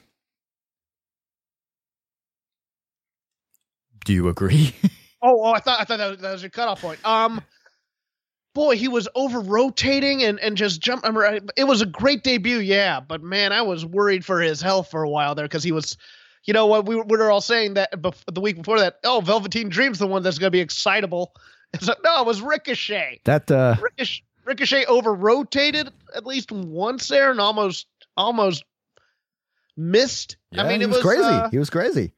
Do you agree? (laughs) Oh, oh, I thought I thought that was, that was your cutoff point. Um, boy, he was over rotating and, and just jump. I mean, it was a great debut, yeah. But man, I was worried for his health for a while there because he was, you know, what we, we were all saying that bef- the week before that. Oh, Velveteen Dream's the one that's going to be excitable. (laughs) It's like, no, it was Ricochet. That uh, Ricochet, Ricochet over rotated at least once there and almost almost missed. yeah, I mean, he it was, was, crazy. uh, he was crazy.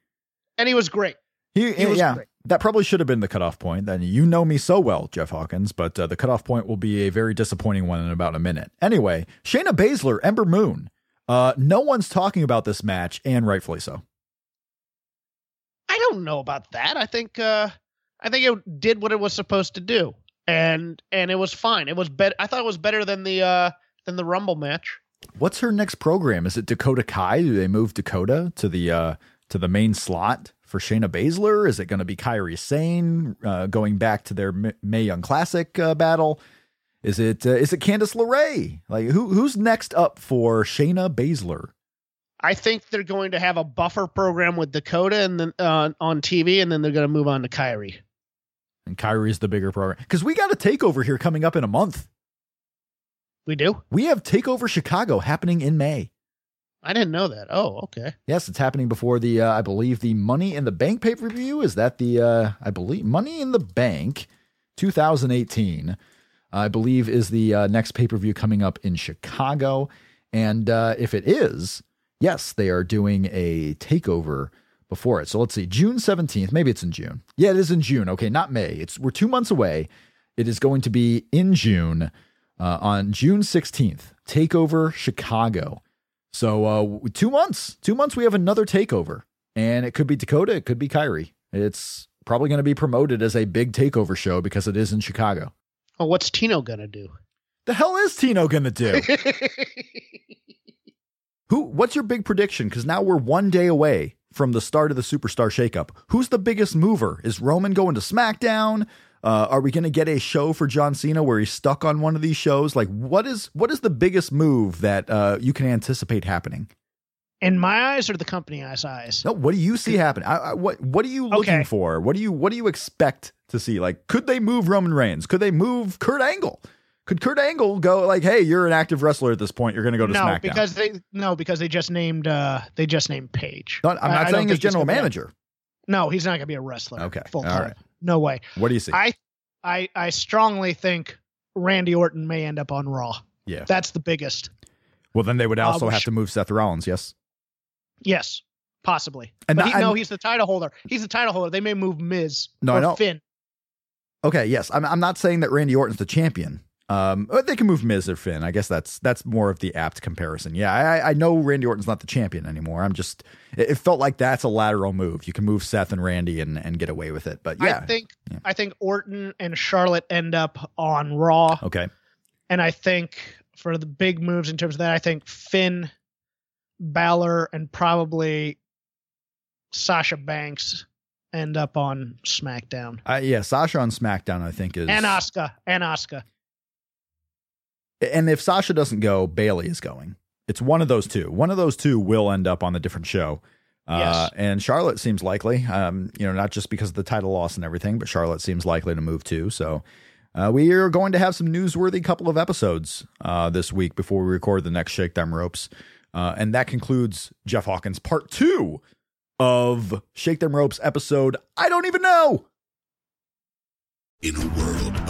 and he was great. He, He was yeah, great. that probably should have been the cutoff point. Then you know me so well, Jeff Hawkins, but uh, the cutoff point will be a very disappointing one in about a minute. Anyway, Shayna Baszler, Ember Moon. Uh, no one's talking about this match, and rightfully so. I don't know about that. I think uh I think it did what it was supposed to do. And and it was fine. It was better I thought it was better than the uh than the Rumble match. What's her next program? Is it Dakota Kai? Do they move Dakota to the uh, to the main slot for Shayna Baszler? Is it going to be Kairi Sane uh, going back to their Mae Young Classic uh, battle? Is it uh, is it Candice LeRae? Like who who's next up for Shayna Baszler? I think they're going to have a buffer program with Dakota and then uh, on TV and then they're going to move on to Kairi. And Kairi's the bigger program because we got a takeover here coming up in a month. We do? We have Takeover Chicago happening in May. I didn't know that. Oh, okay. Yes, it's happening before the uh, I believe the Money in the Bank pay per view. Is that the uh, I believe Money in the Bank 2018? I believe is the uh, next pay per view coming up in Chicago. And uh, if it is, yes, they are doing a takeover before it. So let's see, June 17th. Maybe it's in June. Yeah, it is in June. Okay, not May. It's we're two months away. It is going to be in June uh, on June 16th. Takeover Chicago. So uh, two months, two months, we have another takeover, and it could be Dakota, it could be Kairi. It's probably going to be promoted as a big takeover show because it is in Chicago. Oh, what's Tino going to do? The hell is Tino going to do? (laughs) Who? What's your big prediction? Because now we're one day away from the start of the Superstar Shakeup. Who's the biggest mover? Is Roman going to SmackDown? Uh, are we going to get a show for John Cena where he's stuck on one of these shows? Like, what is what is the biggest move that uh, you can anticipate happening? In my eyes or the company eyes eyes? No, what do you see happen? I, I, what What are you looking Okay. for? What do you What do you expect to see? Like, could they move Roman Reigns? Could they move Kurt Angle? Could Kurt Angle go like, "Hey, you're an active wrestler at this point. You're going to go to no, SmackDown"? because they no because they just named uh they just named Paige. I'm not I saying as he's general manager. No, he's not going to be a wrestler. Okay, full time. right. No way. What do you see? I I I strongly think Randy Orton may end up on Raw. yeah. That's the biggest. Well, then they would also Uh, have to move Seth Rollins. Yes. Yes, possibly. And but not- he, no, he's the title holder. He's the title holder. They may move Miz No, or I know. Finn. Okay. Yes. I'm. I'm not saying that Randy Orton's the champion. Um, but they can move Miz or Finn. I guess that's that's more of the apt comparison. Yeah, I, I know Randy Orton's not the champion anymore. I'm just. It, it felt like that's a lateral move. You can move Seth and Randy and, and get away with it. But yeah. I think Yeah. I think Orton and Charlotte end up on Raw, okay. and I think for the big moves in terms of that, I think Finn, Balor, and probably Sasha Banks end up on SmackDown. Uh, yeah. Sasha on SmackDown, I think is. And Oscar And Asuka. And if Sasha doesn't go, Bayley is going. It's one of those two. One of those two will end up on the different show. Uh, Yes. And Charlotte seems likely, um, you know, not just because of the title loss and everything, but Charlotte seems likely to move too. So uh, we are going to have some newsworthy couple of episodes uh, this week before we record the next Shake Them Ropes. Uh, and that concludes Jeff Hawkins part two of Shake Them Ropes episode I Don't Even Know. In a world of